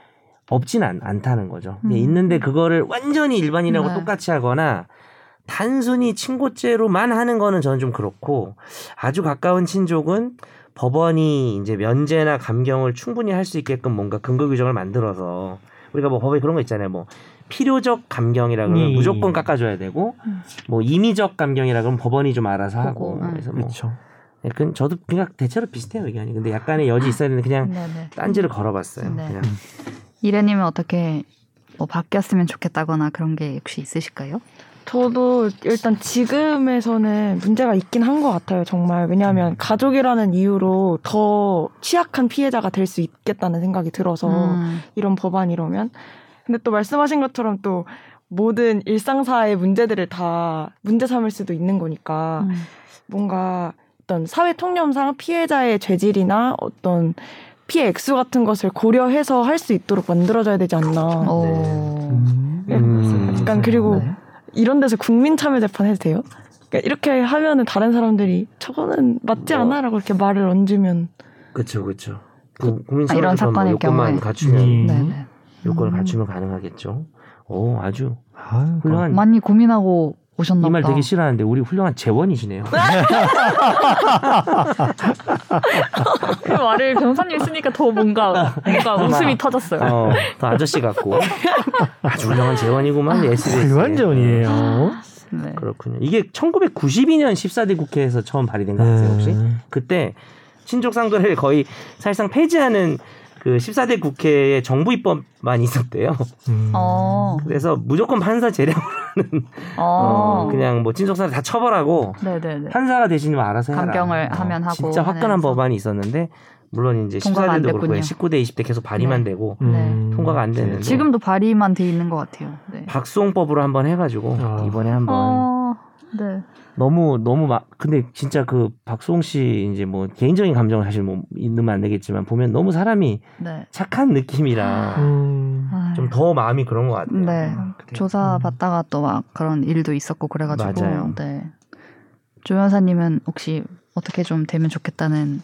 없진 않, 않다는 거죠. 음. 있는데 그거를 완전히 일반인하고 네. 똑같이 하거나 단순히 친고죄로만 하는 거는 저는 좀 그렇고 아주 가까운 친족은 법원이 이제 면제나 감경을 충분히 할 수 있게끔 뭔가 근거 규정을 만들어서 우리가 뭐 법에 그런 거 있잖아요. 뭐 필요적 감경이라 그러면 네. 무조건 깎아줘야 되고 음. 뭐 임의적 감경이라 그러면 법원이 좀 알아서 하고 음. 그래서 뭐 그렇죠. 그 저도 그냥 대체로 비슷해요 의견이. 근데 약간의 여지 있어야 되는데 그냥 네네. 딴지를 걸어봤어요. 네. 그냥 이래님은 어떻게 뭐 바뀌었으면 좋겠다거나 그런 게 혹시 있으실까요? 저도 일단 지금에서는 문제가 있긴 한 것 같아요, 정말. 왜냐하면 가족이라는 이유로 더 취약한 피해자가 될 수 있겠다는 생각이 들어서 음. 이런 법안이라면. 근데 또 말씀하신 것처럼 또 모든 일상사의 문제들을 다 문제 삼을 수도 있는 거니까 음. 뭔가 어떤 사회 통념상 피해자의 죄질이나 어떤 피해 액수 같은 것을 고려해서 할 수 있도록 만들어져야 되지 않나. 오. 음. 음. 약간 그리고 네. 이런 데서 국민 참여 재판 해도 돼요? 그러니까 이렇게 하면은 다른 사람들이 저거는 맞지 뭐. 않아라고 이렇게 말을 얹으면 그렇죠, 그렇죠. 그 국민 아, 이런 사건의 경우에. 갖추면 음. 네네. 요건을 음. 갖추면 가능하겠죠. 오 아주 아, 훌륭한 많이 고민하고 오셨나 이말 보다. 되게 싫어하는데 우리 훌륭한 재원이시네요. 그 말을 변호사님 쓰니까 더 뭔가 뭔가 웃음이 터졌어요. 어, 더 아저씨 같고 아주 훌륭한 재원이구만 SBS. 에. 훌륭한 재원이에요. 네. 그렇군요. 이게 1992년 14대 국회에서 처음 발의된 거 아세요 혹시? 음. 그때 친족 상도를 거의 사실상 폐지하는 그 14대 국회에 정부 입법만 있었대요. 음. 어. 그래서 무조건 판사 재량으로 어. 어, 그냥 뭐 친족 상도 다 처벌하고 네네네. 판사가 대신 뭐 알아서 해라. 감경을 하면 하고 진짜 화끈한 하면서. 법안이 있었는데 물론 이제 통과가 안 14대도 그렇고 됐군요. 19대 20대 계속 발의만 네. 되고 음. 통과가 안 되는데 지금도 발의만 돼 있는 것 같아요. 네. 박수홍법으로 한번 해가지고 아. 이번에 한번 어. 네. 너무 너무 막 근데 진짜 그 박수홍 씨 이제 뭐 개인적인 감정은 사실 뭐 있으면 안 되겠지만 보면 너무 사람이 네. 착한 느낌이라 음. 아유. 좀더 마음이 그런 것 같아요. 네. 그래. 조사 음. 받다가 또 막 그런 일도 있었고 그래가지고 맞아요. 네. 조 변호사님은 혹시 어떻게 좀 되면 좋겠다는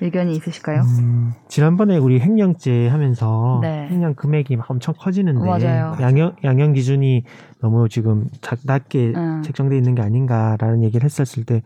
의견이 있으실까요? 음, 지난번에 우리 횡령죄 하면서 네. 횡령 금액이 막 엄청 커지는데 맞아요. 양형 양형 기준이 너무 지금 작, 낮게 음. 책정돼 있는 게 아닌가라는 얘기를 했었을 때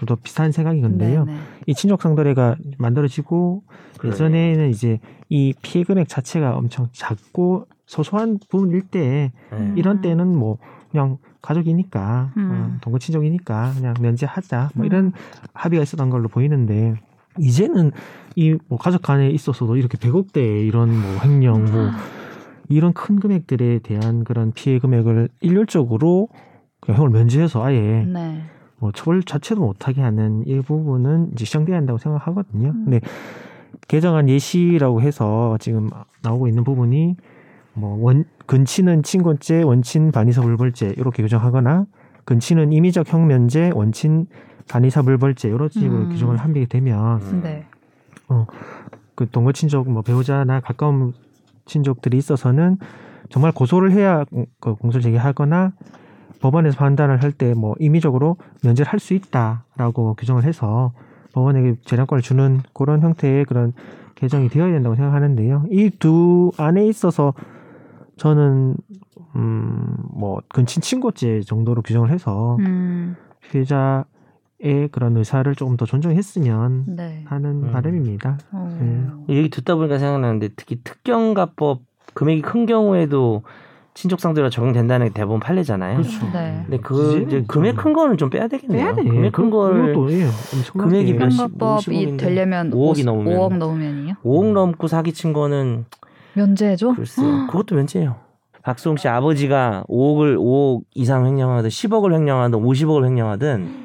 저도 비슷한 생각이 건데요. 네네. 이 친족 상도례가 만들어지고 그러네. 예전에는 이제 이 피해 금액 자체가 엄청 작고 소소한 부분일 때 네. 이런 때는 뭐 그냥 가족이니까 음. 어, 동거 친족이니까 그냥 면제하자 뭐 음. 이런 합의가 있었던 걸로 보이는데 이제는 이 뭐 가족 간에 있어서도 이렇게 100억대 이런 뭐 횡령 뭐 이런 큰 금액들에 대한 그런 피해 금액을 일률적으로 그냥 형을 면제해서 아예 네. 뭐 처벌 자체도 못하게 하는 일부분은 이제 시정돼야 한다고 생각하거든요. 음. 근데 개정안 예시라고 해서 지금 나오고 있는 부분이 뭐 원, 근치는 친권죄, 원친 반의사 불벌죄 이렇게 규정하거나 근치는 임의적 형면죄, 원친 반의사 불벌죄 이런 식으로 음. 규정을 하게 되면 음. 네. 그 동거 친족, 뭐 배우자나 가까운 친족들이 있어서는 정말 고소를 해야 그 공소를 제기하거나 법원에서 판단을 할 때 뭐 임의적으로 면제를 할 수 있다라고 규정을 해서 법원에게 재량권을 주는 그런 형태의 그런 개정이 되어야 된다고 생각하는데요. 이 두 안에 있어서 저는 음뭐 근친 친고죄 정도로 규정을 해서 음. 피해자 의 그런 의사를 조금 더 존중했으면 네. 하는 음. 바람입니다. 어. 네. 얘기 듣다 보니까 생각나는데 특히 특경가법 금액이 큰 경우에도 친족 상대로 적용된다는 게 대부분 판례잖아요. 그렇죠. 네. 근데 그 이제 금액 큰 거는 좀 빼야 되겠네요. 빼야 돼. 금액 큰걸 그것도 예, 금액이 몇- 몇십, 특경가법이 오십억인데. 되려면 5억이 넘으면. 5억 넘으면이요? 5억 넘고 사기친 거는 면제해줘? 글쎄요. 그것도 면제예요. 박수홍 씨 아버지가 5억을 5억 이상 횡령하든 10억을 횡령하든 50억을 횡령하든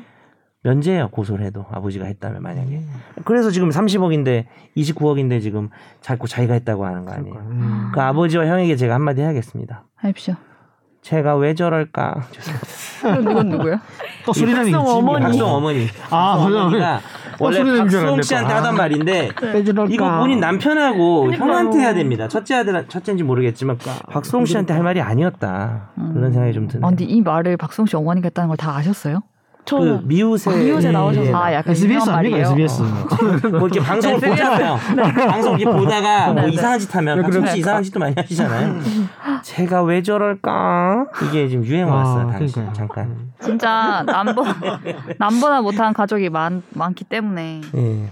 면제예요. 고소를 해도 아버지가 했다면 만약에. 그래서 지금 30억인데 29억인데 지금 자꾸 자기가 했다고 하는 거 아니에요. 음. 그 아버지와 형에게 제가 한마디 해야겠습니다. 하십시오. 제가 왜 저럴까? 죄송합니다. 이건 누구야? 또 소리나는 박성 어머니. 박수홍 어머니. 아. 어머니가 원래 박수홍 씨한테 또. 하던 아. 말인데. 이거 본인 남편하고 그러니까요. 형한테 해야 됩니다. 첫째 아들 첫째인지 모르겠지만 박수홍 씨한테 할 말이 아니었다. 그런 생각이 좀 드네요. 아, 근데 이 말을 박수홍 씨 어머니가 했다는 걸 다 아셨어요? 그 미우새 미우새 나오셔서. 아, 약간 SBS 아닙니까? SBS. 뭐 이렇게 방송을 SBS. 보잖아요. 방송 이렇게 보다가 뭐 네, 네. 이상한 짓 하면 네, 박수홍 씨 그러니까. 이상한 짓도 많이 하시잖아요. 제가 왜 저럴까? 이게 지금 유행 왔어요. 아, 당시 그러니까요. 잠깐. 진짜 남보 남보다 못한 가족이 많 많기 때문에 예.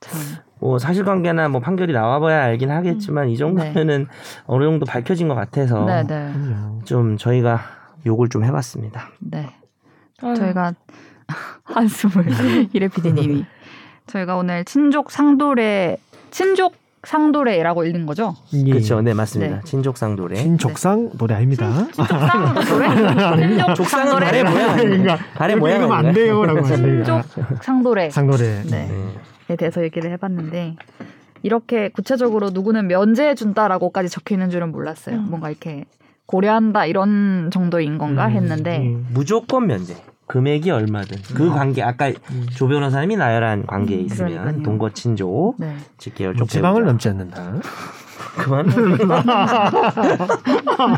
참 뭐 사실관계나 뭐 판결이 나와봐야 알긴 하겠지만 이 정도면은 어느 정도 밝혀진 것 같아서 네, 네. 좀 저희가 욕을 좀 해봤습니다. 네. 아유, 저희가 한숨을 이래 PD님이 저희가 오늘 친족 상도례 친족 상도례라고 읽는 거죠? 예. 그렇죠, 네 맞습니다. 네. 친족상 노래. 신족상 노래 아닙니다. 상도례? 친족 족상은 상도례? 발의 모양 아닙니까? 발의 그러니까 이렇게 모양 읽으면 안? 돼요라고 하시니까. 친족 상도례 상노래. 네. 네. 에 대해서 얘기를 해봤는데 이렇게 구체적으로 누구는 면제해 준다라고까지 적혀 있는 줄은 몰랐어요. 음. 뭔가 이렇게 고려한다 이런 정도인 건가 음, 했는데 음. 무조건 면제. 금액이 얼마든 그 관계 아까 음. 조 변호사님이 나열한 관계에 음, 있으면 그러니까요. 동거 친족 네. 즉 계열 쪽 지방을 배우자. 넘지 않는다. 그만.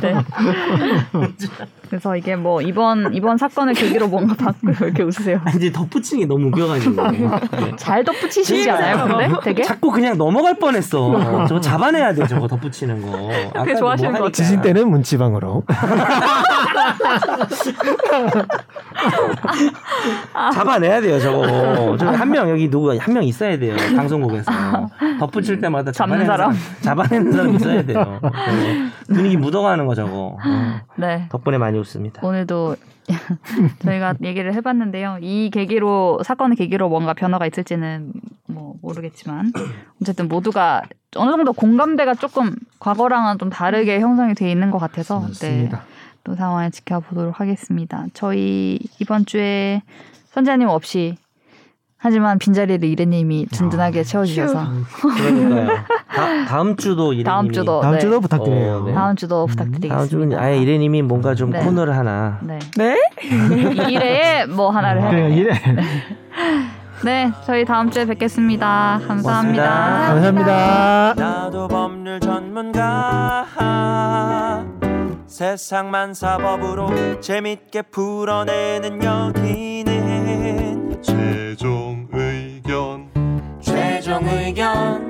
네. 그래서 이게 뭐 이번 이번 사건을 계기로 뭔가 바꾸고 이렇게 웃으세요. 이제 덧붙이는 게 너무 웃겨가지고 네. 잘 덧붙이시지 않아요? 근데 되게 자꾸 그냥 넘어갈 뻔했어. 저거 잡아내야 돼 저거 덧붙이는 거. 아까도 좋아하시는 것 하니까. 지진 때는 문지방으로. 잡아내야 돼요 저거. 한 명 여기 누구 한 명 있어야 돼요 방송국에서 덧붙일 때마다 잡는 사람? 잡아내는 사람 있어야 돼요. 분위기 묻어가는 거 저거. 어. 네. 덕분에 많이 웃습니다. 오늘도 저희가 얘기를 해봤는데요. 이 계기로 사건의 계기로 뭔가 변화가 있을지는 뭐 모르겠지만 어쨌든 모두가 어느 정도 공감대가 조금 과거랑은 좀 다르게 형성이 돼 있는 것 같아서 네, 맞습니다. 또 상황을 지켜보도록 하겠습니다. 저희 이번 주에 선재님 없이 하지만 빈자리를 이래님이 든든하게 채워주셔서 그러니까요. 다, 다음 주도 이래님이 다음 주도 다음 네. 주도 부탁드려요. 어, 네. 다음 주도 음, 부탁드리겠습니다. 다음 주는 아예 이래님이 뭔가 좀 네. 코너를 하나. 네. 네? 이래에 뭐 하나를 해. 그냥 이래. 네, 저희 다음 주에 뵙겠습니다. 감사합니다. 감사합니다. 나도 법률 전문가 세상만 사법으로 재밌게 풀어내는 여기는 최종 의견 최종 의견